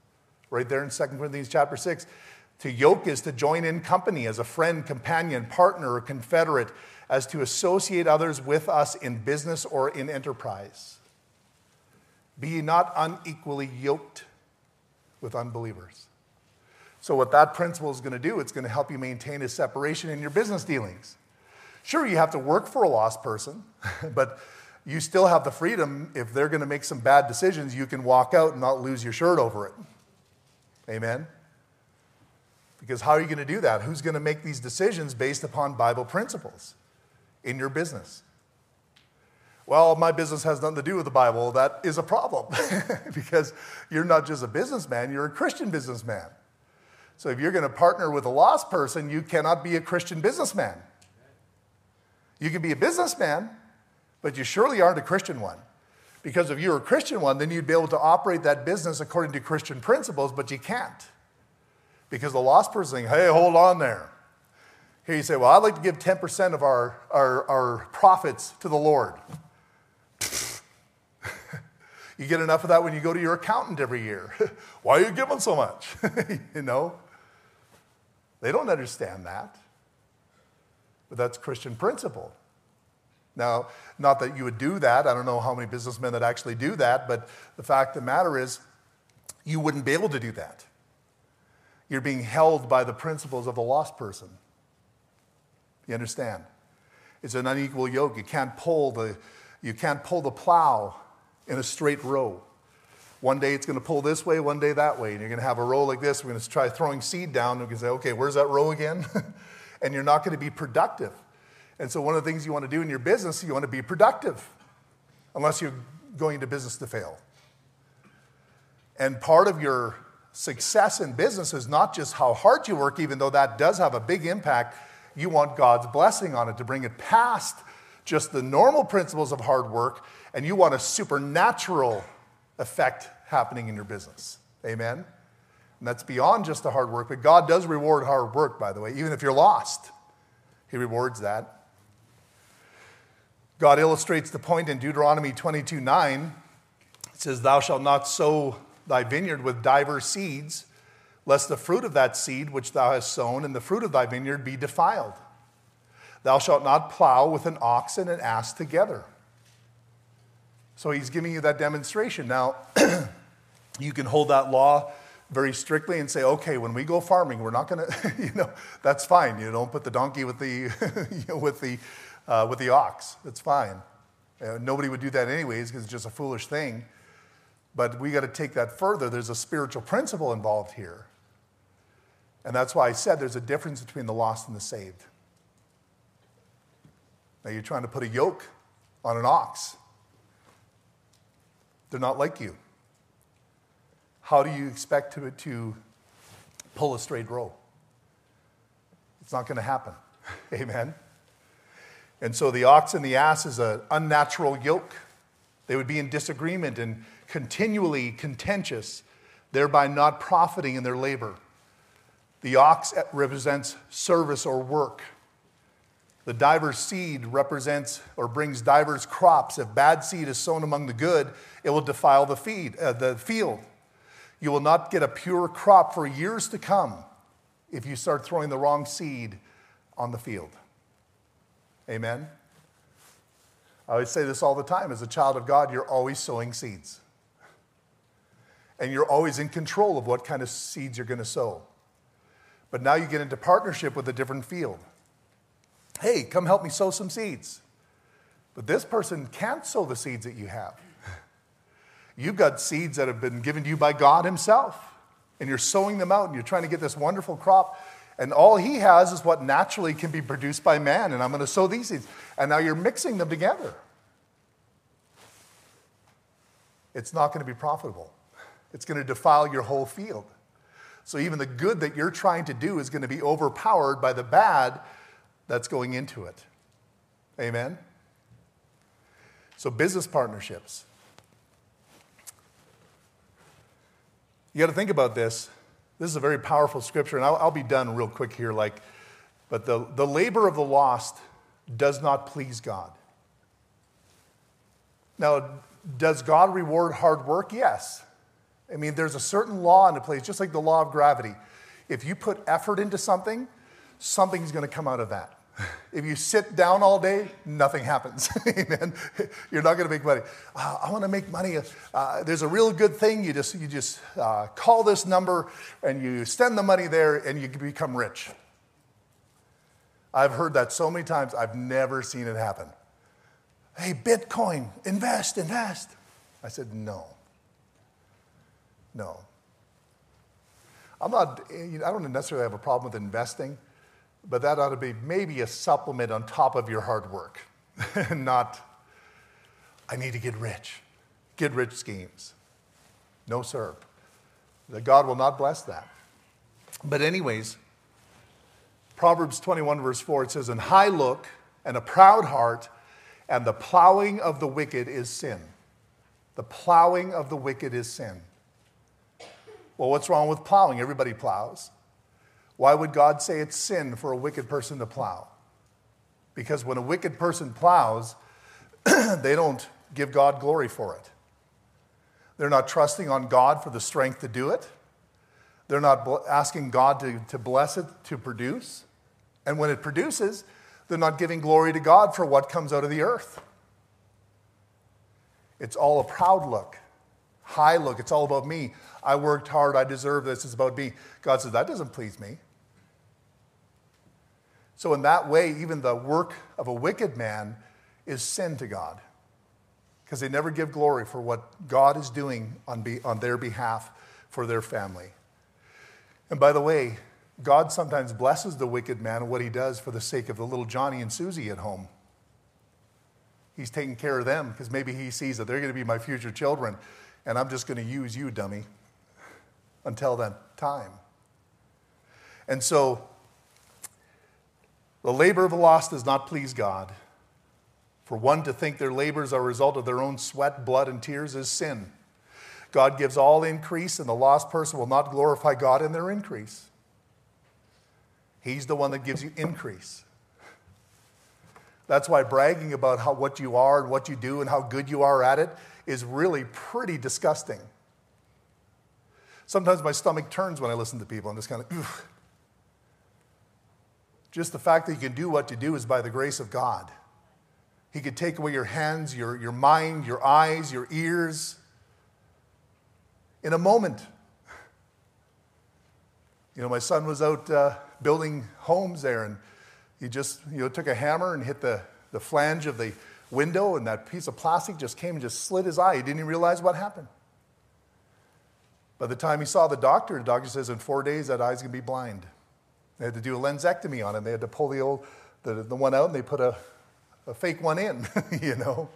Right there in 2 Corinthians chapter 6. To yoke is to join in company as a friend, companion, partner, or confederate, as to associate others with us in business or in enterprise. Be ye not unequally yoked with unbelievers. So, what that principle is going to do, it's going to help you maintain a separation in your business dealings. Sure, you have to work for a lost person, but you still have the freedom, if they're going to make some bad decisions, you can walk out and not lose your shirt over it. Amen? Because how are you going to do that? Who's going to make these decisions based upon Bible principles in your business? Well, my business has nothing to do with the Bible. That is a problem because you're not just a businessman, you're a Christian businessman. So if you're going to partner with a lost person, you cannot be a Christian businessman. You can be a businessman, but you surely aren't a Christian one. Because if you were a Christian one, then you'd be able to operate that business according to Christian principles, but you can't. Because the lost person saying, hey, hold on there. Here you say, well, I'd like to give 10% of our, our, our profits to the Lord. you get enough of that when you go to your accountant every year. Why are you giving so much? you know? They don't understand that. But that's Christian principle. Now, not that you would do that. I don't know how many businessmen that actually do that, but the fact of the matter is, you wouldn't be able to do that. You're being held by the principles of the lost person. You understand? It's an unequal yoke. You can't pull the, you can't pull the plow in a straight row. One day it's going to pull this way, one day that way. And you're going to have a row like this. We're going to try throwing seed down. And we can say, okay, where's that row again? and you're not going to be productive. And so, one of the things you want to do in your business, you want to be productive, unless you're going into business to fail. And part of your success in business is not just how hard you work, even though that does have a big impact. You want God's blessing on it to bring it past just the normal principles of hard work, and you want a supernatural effect happening in your business. Amen? And that's beyond just the hard work, but God does reward hard work, by the way, even if you're lost. He rewards that. God illustrates the point in Deuteronomy 22 9. It says, Thou shalt not sow thy vineyard with divers seeds, lest the fruit of that seed which thou hast sown and the fruit of thy vineyard be defiled. Thou shalt not plow with an ox and an ass together. So he's giving you that demonstration. Now, you can hold that law very strictly and say, okay, when we go farming, we're not going to, you know, that's fine. You don't put the donkey with the, you know, with the uh, with the ox. That's fine. Uh, nobody would do that anyways because it's just a foolish thing. But we got to take that further. There's a spiritual principle involved here. And that's why I said there's a difference between the lost and the saved. Now you're trying to put a yoke on an ox. They're not like you. How do you expect to, to pull a straight row? It's not going to happen. Amen. And so the ox and the ass is an unnatural yoke. They would be in disagreement and continually contentious, thereby not profiting in their labor. The ox represents service or work. The divers seed represents or brings divers crops. If bad seed is sown among the good, it will defile the, feed, uh, the field. You will not get a pure crop for years to come if you start throwing the wrong seed on the field. Amen? I always say this all the time as a child of God, you're always sowing seeds. and you're always in control of what kind of seeds you're going to sow. But now you get into partnership with a different field. Hey, come help me sow some seeds. But this person can't sow the seeds that you have. You've got seeds that have been given to you by God Himself, and you're sowing them out and you're trying to get this wonderful crop. And all He has is what naturally can be produced by man, and I'm going to sow these seeds. And now you're mixing them together. It's not going to be profitable, it's going to defile your whole field. So even the good that you're trying to do is going to be overpowered by the bad that's going into it. Amen? So, business partnerships. You got to think about this. This is a very powerful scripture, and I'll, I'll, be done real quick here. Like, but the, the labor of the lost does not please God. Now, does God reward hard work? Yes. I mean, there's a certain law in place, just like the law of gravity. If you put effort into something, something's going to come out of that. If you sit down all day, nothing happens. Amen. You're not going to make money. Uh, I want to make money. Uh, there's a real good thing. You just, you just uh, call this number and you send the money there and you become rich. I've heard that so many times, I've never seen it happen. Hey, Bitcoin, invest, invest. I said, no. No. I'm not, I don't necessarily have a problem with investing, but that ought to be maybe a supplement on top of your hard work, not, I need to get rich, get rich schemes. No, sir. That God will not bless that. But, anyways, Proverbs 21, verse 4, it says, An high look and a proud heart, and the plowing of the wicked is sin. The plowing of the wicked is sin. Well, what's wrong with plowing? Everybody plows. Why would God say it's sin for a wicked person to plow? Because when a wicked person plows, they don't give God glory for it. They're not trusting on God for the strength to do it. They're not asking God to, to bless it to produce. And when it produces, they're not giving glory to God for what comes out of the earth. It's all a proud look, high look. It's all about me. I worked hard, I deserve this, it's about me. God says, that doesn't please me. So, in that way, even the work of a wicked man is sin to God because they never give glory for what God is doing on, be, on their behalf for their family. And by the way, God sometimes blesses the wicked man and what he does for the sake of the little Johnny and Susie at home. He's taking care of them because maybe he sees that they're going to be my future children, and I'm just going to use you, dummy until that time. And so, the labor of the lost does not please God. For one to think their labors are a result of their own sweat, blood, and tears is sin. God gives all increase, and the lost person will not glorify God in their increase. He's the one that gives you increase. That's why bragging about how, what you are and what you do and how good you are at it is really pretty disgusting. Sometimes my stomach turns when I listen to people. I'm just kind of, Ugh. Just the fact that you can do what you do is by the grace of God. He could take away your hands, your, your mind, your eyes, your ears in a moment. You know, my son was out uh, building homes there, and he just you know, took a hammer and hit the, the flange of the window, and that piece of plastic just came and just slit his eye. He didn't even realize what happened. By the time he saw the doctor, the doctor says in four days that eye's gonna be blind. They had to do a lensectomy on him. They had to pull the old the, the one out and they put a, a fake one in, you know.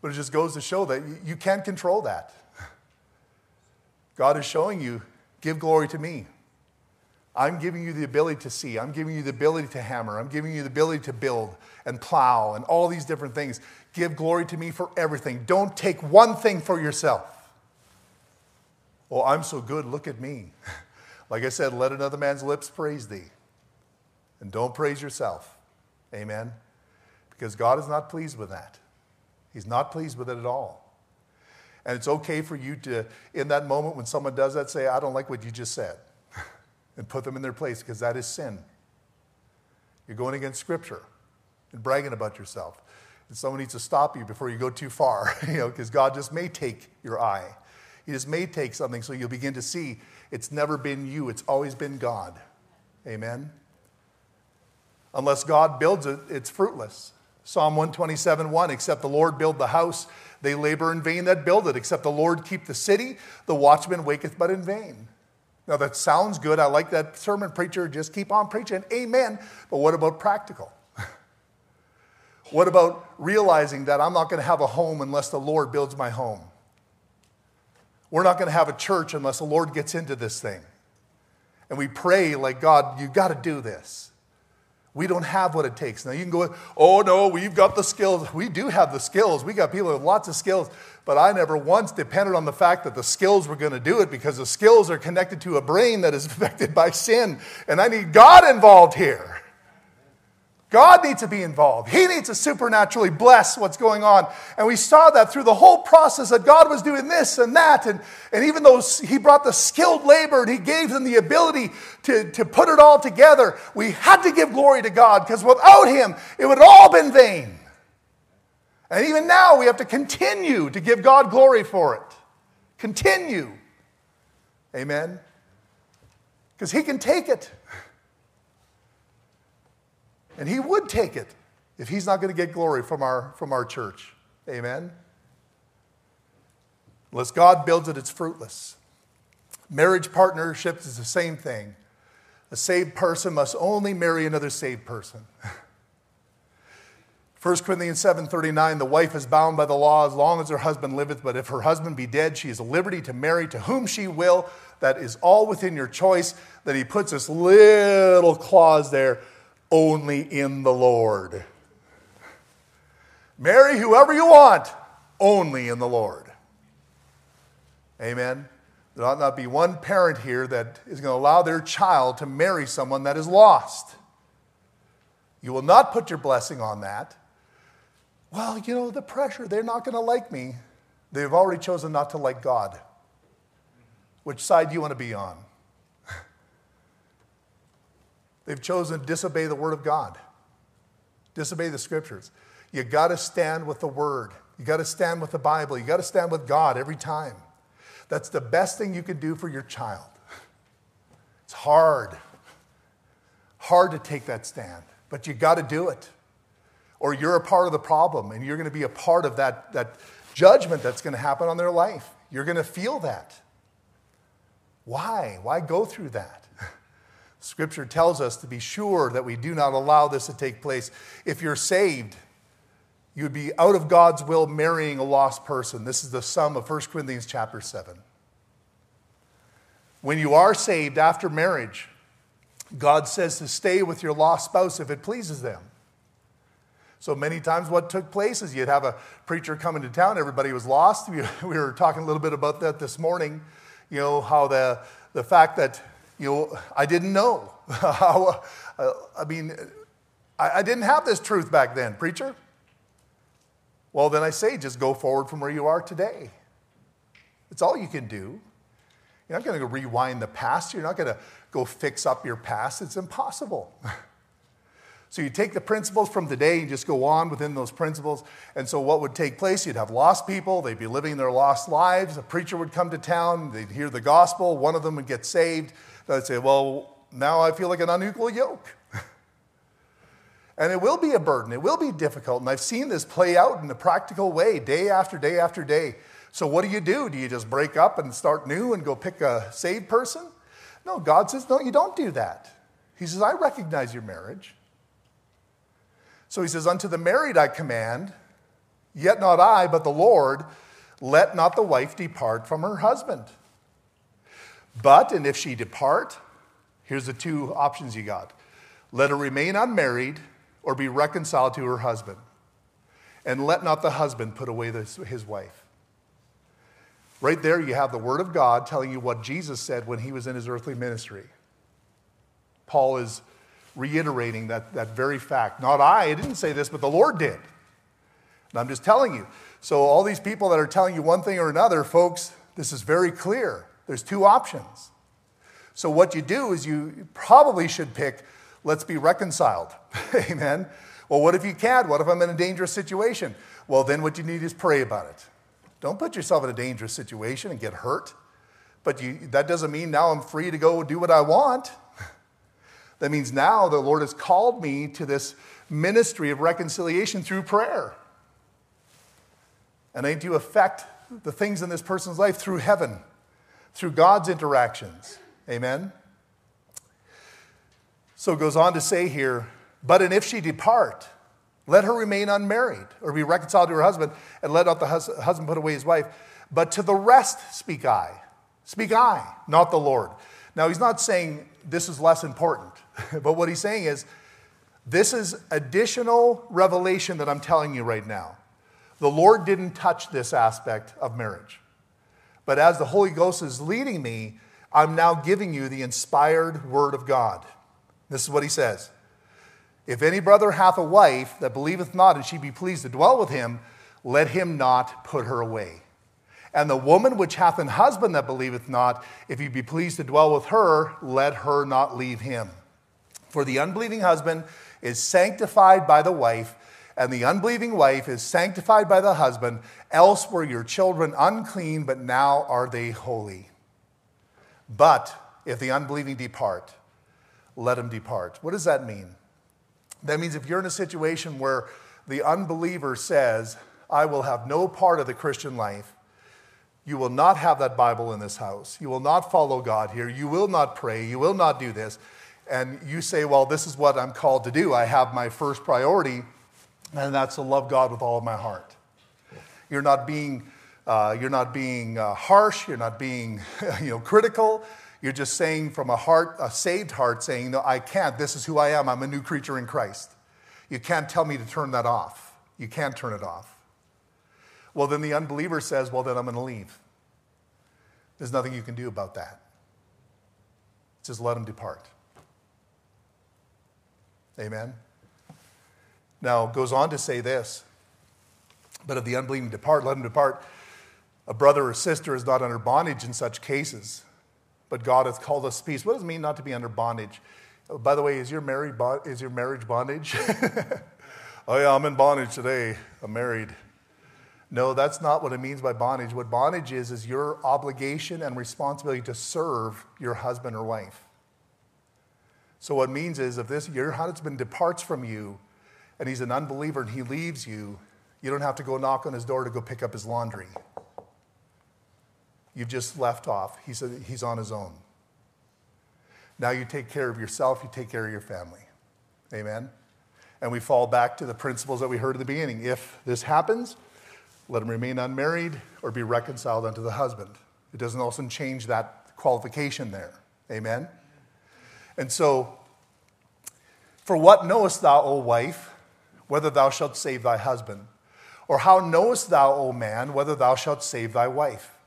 But it just goes to show that you, you can't control that. God is showing you, give glory to me. I'm giving you the ability to see. I'm giving you the ability to hammer. I'm giving you the ability to build and plow and all these different things. Give glory to me for everything. Don't take one thing for yourself. Oh, I'm so good, look at me. like I said, let another man's lips praise thee. And don't praise yourself. Amen? Because God is not pleased with that. He's not pleased with it at all. And it's okay for you to, in that moment when someone does that, say, I don't like what you just said, and put them in their place because that is sin. You're going against Scripture and bragging about yourself. And someone needs to stop you before you go too far, you know, because God just may take your eye Just may take something so you'll begin to see it's never been you, it's always been God. Amen? Unless God builds it, it's fruitless. Psalm 127 1 Except the Lord build the house, they labor in vain that build it. Except the Lord keep the city, the watchman waketh but in vain. Now that sounds good. I like that sermon preacher. Just keep on preaching. Amen. But what about practical? what about realizing that I'm not going to have a home unless the Lord builds my home? We're not going to have a church unless the Lord gets into this thing. And we pray like, God, you got to do this. We don't have what it takes. Now you can go, oh no, we've got the skills. We do have the skills. We got people with lots of skills. But I never once depended on the fact that the skills were going to do it because the skills are connected to a brain that is affected by sin. And I need God involved here. God needs to be involved. He needs to supernaturally bless what's going on. And we saw that through the whole process that God was doing this and that. And, and even though He brought the skilled labor and He gave them the ability to, to put it all together, we had to give glory to God because without Him, it would have all been vain. And even now, we have to continue to give God glory for it. Continue. Amen. Because He can take it. And he would take it if he's not going to get glory from our, from our church. Amen? Unless God builds it, it's fruitless. Marriage partnerships is the same thing. A saved person must only marry another saved person. 1 Corinthians 7:39 The wife is bound by the law as long as her husband liveth but if her husband be dead she is at liberty to marry to whom she will that is all within your choice that he puts this little clause there only in the Lord. Marry whoever you want, only in the Lord. Amen. There ought not be one parent here that is going to allow their child to marry someone that is lost. You will not put your blessing on that. Well, you know, the pressure, they're not going to like me. They've already chosen not to like God. Which side do you want to be on? They've chosen to disobey the Word of God, disobey the Scriptures. You got to stand with the Word. You got to stand with the Bible. You got to stand with God every time. That's the best thing you can do for your child. It's hard, hard to take that stand, but you got to do it. Or you're a part of the problem and you're going to be a part of that, that judgment that's going to happen on their life. You're going to feel that. Why? Why go through that? Scripture tells us to be sure that we do not allow this to take place. If you're saved, you would be out of God's will marrying a lost person. This is the sum of 1 Corinthians chapter 7. When you are saved after marriage, God says to stay with your lost spouse if it pleases them. So many times, what took place is you'd have a preacher come into town, everybody was lost. We, were talking a little bit about that this morning, you know, how the, the fact that you know, I didn't know. Uh, I mean, I didn't have this truth back then, preacher. Well, then I say, just go forward from where you are today. It's all you can do. You're not going to rewind the past. You're not going to go fix up your past. It's impossible. So you take the principles from today and just go on within those principles. And so what would take place? You'd have lost people, they'd be living their lost lives. A preacher would come to town, they'd hear the gospel, one of them would get saved. They'd say, Well, now I feel like an unequal yoke. and it will be a burden, it will be difficult. And I've seen this play out in a practical way, day after day after day. So what do you do? Do you just break up and start new and go pick a saved person? No, God says, No, you don't do that. He says, I recognize your marriage. So he says, Unto the married I command, yet not I, but the Lord, let not the wife depart from her husband. But, and if she depart, here's the two options you got let her remain unmarried or be reconciled to her husband. And let not the husband put away his wife. Right there, you have the Word of God telling you what Jesus said when he was in his earthly ministry. Paul is reiterating that, that very fact. Not I, I didn't say this, but the Lord did. And I'm just telling you. So, all these people that are telling you one thing or another, folks, this is very clear. There's two options. So, what you do is you probably should pick, let's be reconciled. Amen. Well, what if you can't? What if I'm in a dangerous situation? Well, then what you need is pray about it. Don't put yourself in a dangerous situation and get hurt. But you, that doesn't mean now I'm free to go do what I want. That means now the Lord has called me to this ministry of reconciliation through prayer. And I to affect the things in this person's life through heaven, through God's interactions. Amen? So it goes on to say here, but and if she depart, let her remain unmarried or be reconciled to her husband and let not the hus- husband put away his wife. But to the rest speak I. Speak I, not the Lord. Now, he's not saying this is less important, but what he's saying is this is additional revelation that I'm telling you right now. The Lord didn't touch this aspect of marriage. But as the Holy Ghost is leading me, I'm now giving you the inspired word of God. This is what he says If any brother hath a wife that believeth not, and she be pleased to dwell with him, let him not put her away. And the woman which hath an husband that believeth not, if he be pleased to dwell with her, let her not leave him. For the unbelieving husband is sanctified by the wife, and the unbelieving wife is sanctified by the husband. Else were your children unclean, but now are they holy. But if the unbelieving depart, let him depart. What does that mean? That means if you're in a situation where the unbeliever says, I will have no part of the Christian life, you will not have that Bible in this house. You will not follow God here. You will not pray. You will not do this. And you say, Well, this is what I'm called to do. I have my first priority, and that's to love God with all of my heart. You're not being, uh, you're not being uh, harsh. You're not being you know, critical. You're just saying from a heart, a saved heart, saying, No, I can't. This is who I am. I'm a new creature in Christ. You can't tell me to turn that off. You can't turn it off. Well, then the unbeliever says, Well, then I'm going to leave. There's nothing you can do about that. Just let him depart. Amen. Now, goes on to say this But if the unbelieving depart, let him depart. A brother or sister is not under bondage in such cases but God hath called us peace. What does it mean not to be under bondage? Oh, by the way, is your, married bo- is your marriage bondage? oh, yeah, I'm in bondage today. I'm married. No, that's not what it means by bondage. What bondage is, is your obligation and responsibility to serve your husband or wife. So, what it means is, if this, your husband departs from you and he's an unbeliever and he leaves you, you don't have to go knock on his door to go pick up his laundry. You've just left off. He said he's on his own. Now you take care of yourself, you take care of your family. Amen? And we fall back to the principles that we heard at the beginning. If this happens, let him remain unmarried or be reconciled unto the husband. It doesn't also change that qualification there. Amen? And so, for what knowest thou, O wife, whether thou shalt save thy husband? Or how knowest thou, O man, whether thou shalt save thy wife?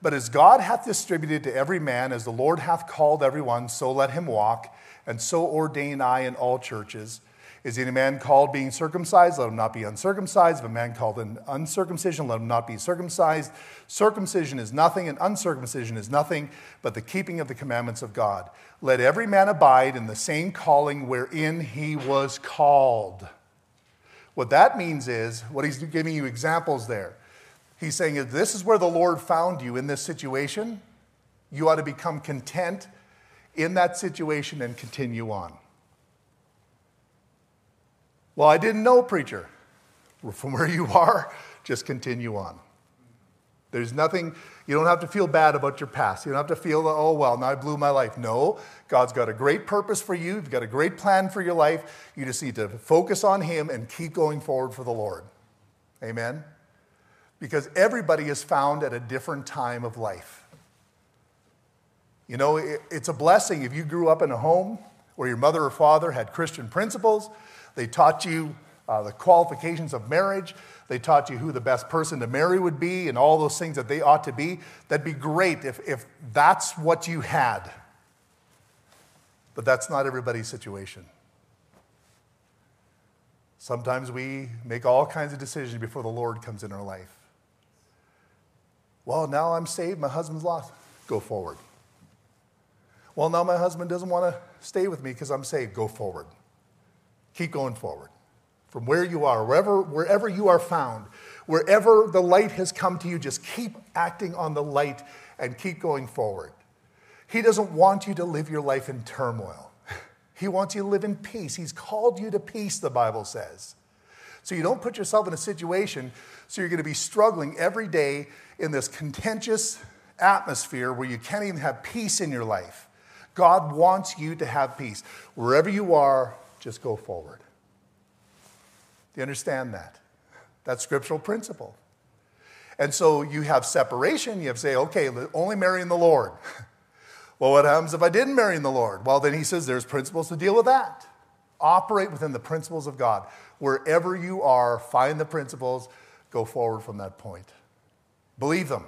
But as God hath distributed to every man, as the Lord hath called everyone, so let him walk, and so ordain I in all churches. Is any man called being circumcised? Let him not be uncircumcised. If a man called in uncircumcision, let him not be circumcised. Circumcision is nothing, and uncircumcision is nothing, but the keeping of the commandments of God. Let every man abide in the same calling wherein he was called. What that means is, what he's giving you examples there. He's saying, if this is where the Lord found you in this situation, you ought to become content in that situation and continue on. Well, I didn't know, preacher. From where you are, just continue on. There's nothing, you don't have to feel bad about your past. You don't have to feel, oh, well, now I blew my life. No, God's got a great purpose for you. You've got a great plan for your life. You just need to focus on Him and keep going forward for the Lord. Amen because everybody is found at a different time of life. You know, it's a blessing if you grew up in a home where your mother or father had Christian principles, they taught you uh, the qualifications of marriage, they taught you who the best person to marry would be, and all those things that they ought to be. That'd be great if, if that's what you had. But that's not everybody's situation. Sometimes we make all kinds of decisions before the Lord comes in our life. Well, now I'm saved, my husband's lost. Go forward. Well, now my husband doesn't want to stay with me because I'm saved. Go forward. Keep going forward. From where you are, wherever, wherever you are found, Wherever the light has come to you, just keep acting on the light and keep going forward. He doesn't want you to live your life in turmoil. He wants you to live in peace. He's called you to peace, the Bible says. So you don't put yourself in a situation so you're going to be struggling every day in this contentious atmosphere where you can't even have peace in your life. God wants you to have peace. Wherever you are, just go forward. You understand that? That's scriptural principle. And so you have separation. You have to say, okay, only marrying the Lord. well, what happens if I didn't marry in the Lord? Well, then he says there's principles to deal with that. Operate within the principles of God. Wherever you are, find the principles, go forward from that point. Believe them.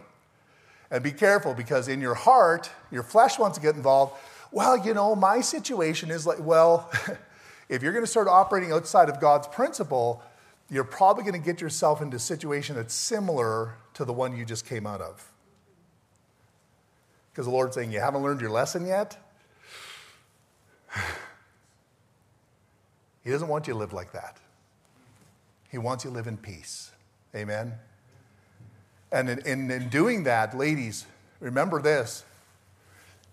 And be careful because in your heart, your flesh wants to get involved. Well, you know, my situation is like, well, if you're going to start operating outside of God's principle, you're probably going to get yourself into a situation that's similar to the one you just came out of. Because the Lord's saying, You haven't learned your lesson yet? He doesn't want you to live like that. He wants you to live in peace. Amen. And in, in, in, doing that, ladies, remember this.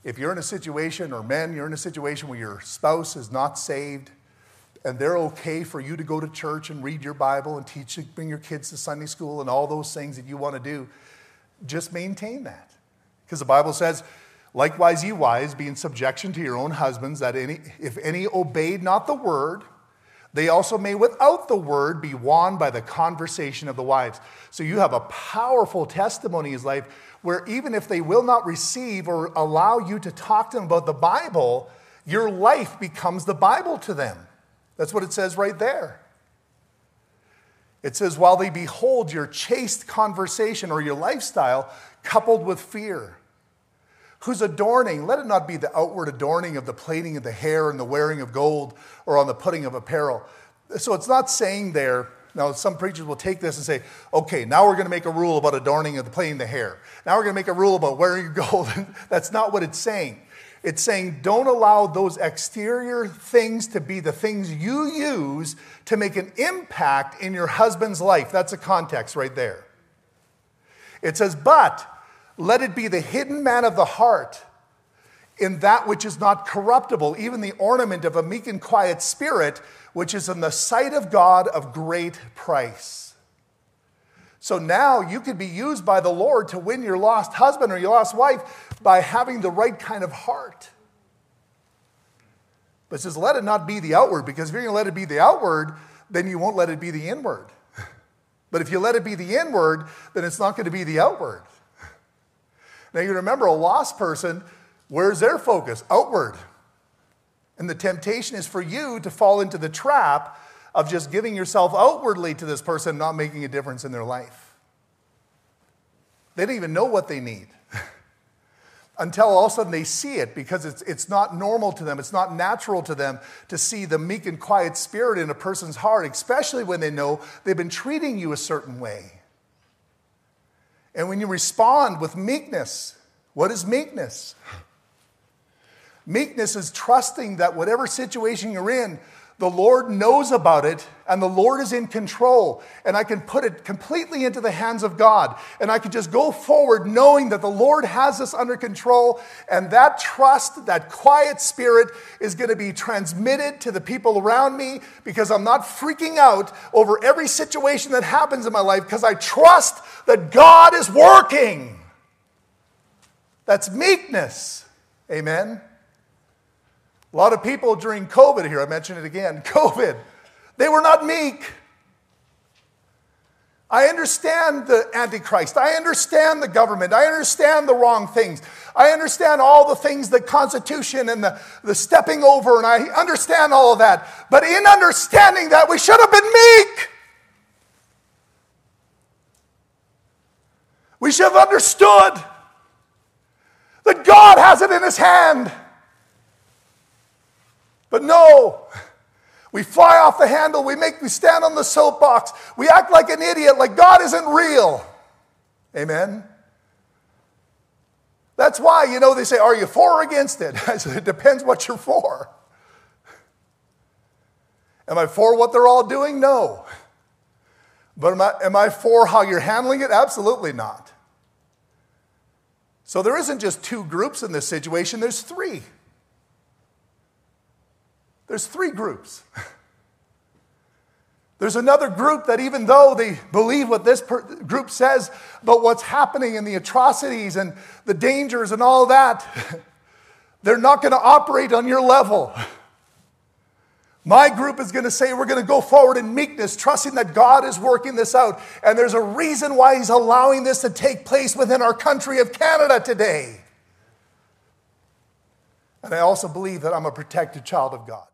If you're in a situation, or men, you're in a situation where your spouse is not saved, and they're okay for you to go to church and read your Bible and teach, bring your kids to Sunday school and all those things that you want to do, just maintain that. Because the Bible says, likewise, ye wives, be in subjection to your own husbands, that any, if any obeyed not the word, they also may, without the word, be won by the conversation of the wives. So you have a powerful testimony in his life where even if they will not receive or allow you to talk to them about the Bible, your life becomes the Bible to them. That's what it says right there. It says, while they behold your chaste conversation or your lifestyle coupled with fear whose adorning, let it not be the outward adorning of the plaiting of the hair and the wearing of gold or on the putting of apparel. So it's not saying there, now some preachers will take this and say, okay, now we're going to make a rule about adorning of the plaiting the hair. Now we're going to make a rule about wearing gold. That's not what it's saying. It's saying don't allow those exterior things to be the things you use to make an impact in your husband's life. That's a context right there. It says, but let it be the hidden man of the heart in that which is not corruptible, even the ornament of a meek and quiet spirit, which is in the sight of God of great price. So now you could be used by the Lord to win your lost husband or your lost wife by having the right kind of heart. But says, let it not be the outward, because if you're going to let it be the outward, then you won't let it be the inward. But if you let it be the inward, then it's not going to be the outward. Now you remember a lost person, where's their focus? Outward. And the temptation is for you to fall into the trap of just giving yourself outwardly to this person, not making a difference in their life. They don't even know what they need until all of a sudden they see it because it's, it's not normal to them, it's not natural to them to see the meek and quiet spirit in a person's heart, especially when they know they've been treating you a certain way. And when you respond with meekness, what is meekness? Meekness is trusting that whatever situation you're in, the Lord knows about it and the Lord is in control. And I can put it completely into the hands of God. And I can just go forward knowing that the Lord has this under control. And that trust, that quiet spirit is going to be transmitted to the people around me because I'm not freaking out over every situation that happens in my life because I trust that God is working. That's meekness. Amen. A lot of people during COVID here, I mentioned it again, COVID, they were not meek. I understand the Antichrist. I understand the government. I understand the wrong things. I understand all the things, the Constitution and the, the stepping over, and I understand all of that. But in understanding that, we should have been meek. We should have understood that God has it in His hand. But no, we fly off the handle, we make we stand on the soapbox, we act like an idiot, like God isn't real. Amen. That's why, you know, they say, Are you for or against it? I said, It depends what you're for. Am I for what they're all doing? No. But am I, am I for how you're handling it? Absolutely not. So there isn't just two groups in this situation, there's three. There's three groups. There's another group that, even though they believe what this per- group says about what's happening and the atrocities and the dangers and all that, they're not going to operate on your level. My group is going to say we're going to go forward in meekness, trusting that God is working this out. And there's a reason why He's allowing this to take place within our country of Canada today. And I also believe that I'm a protected child of God.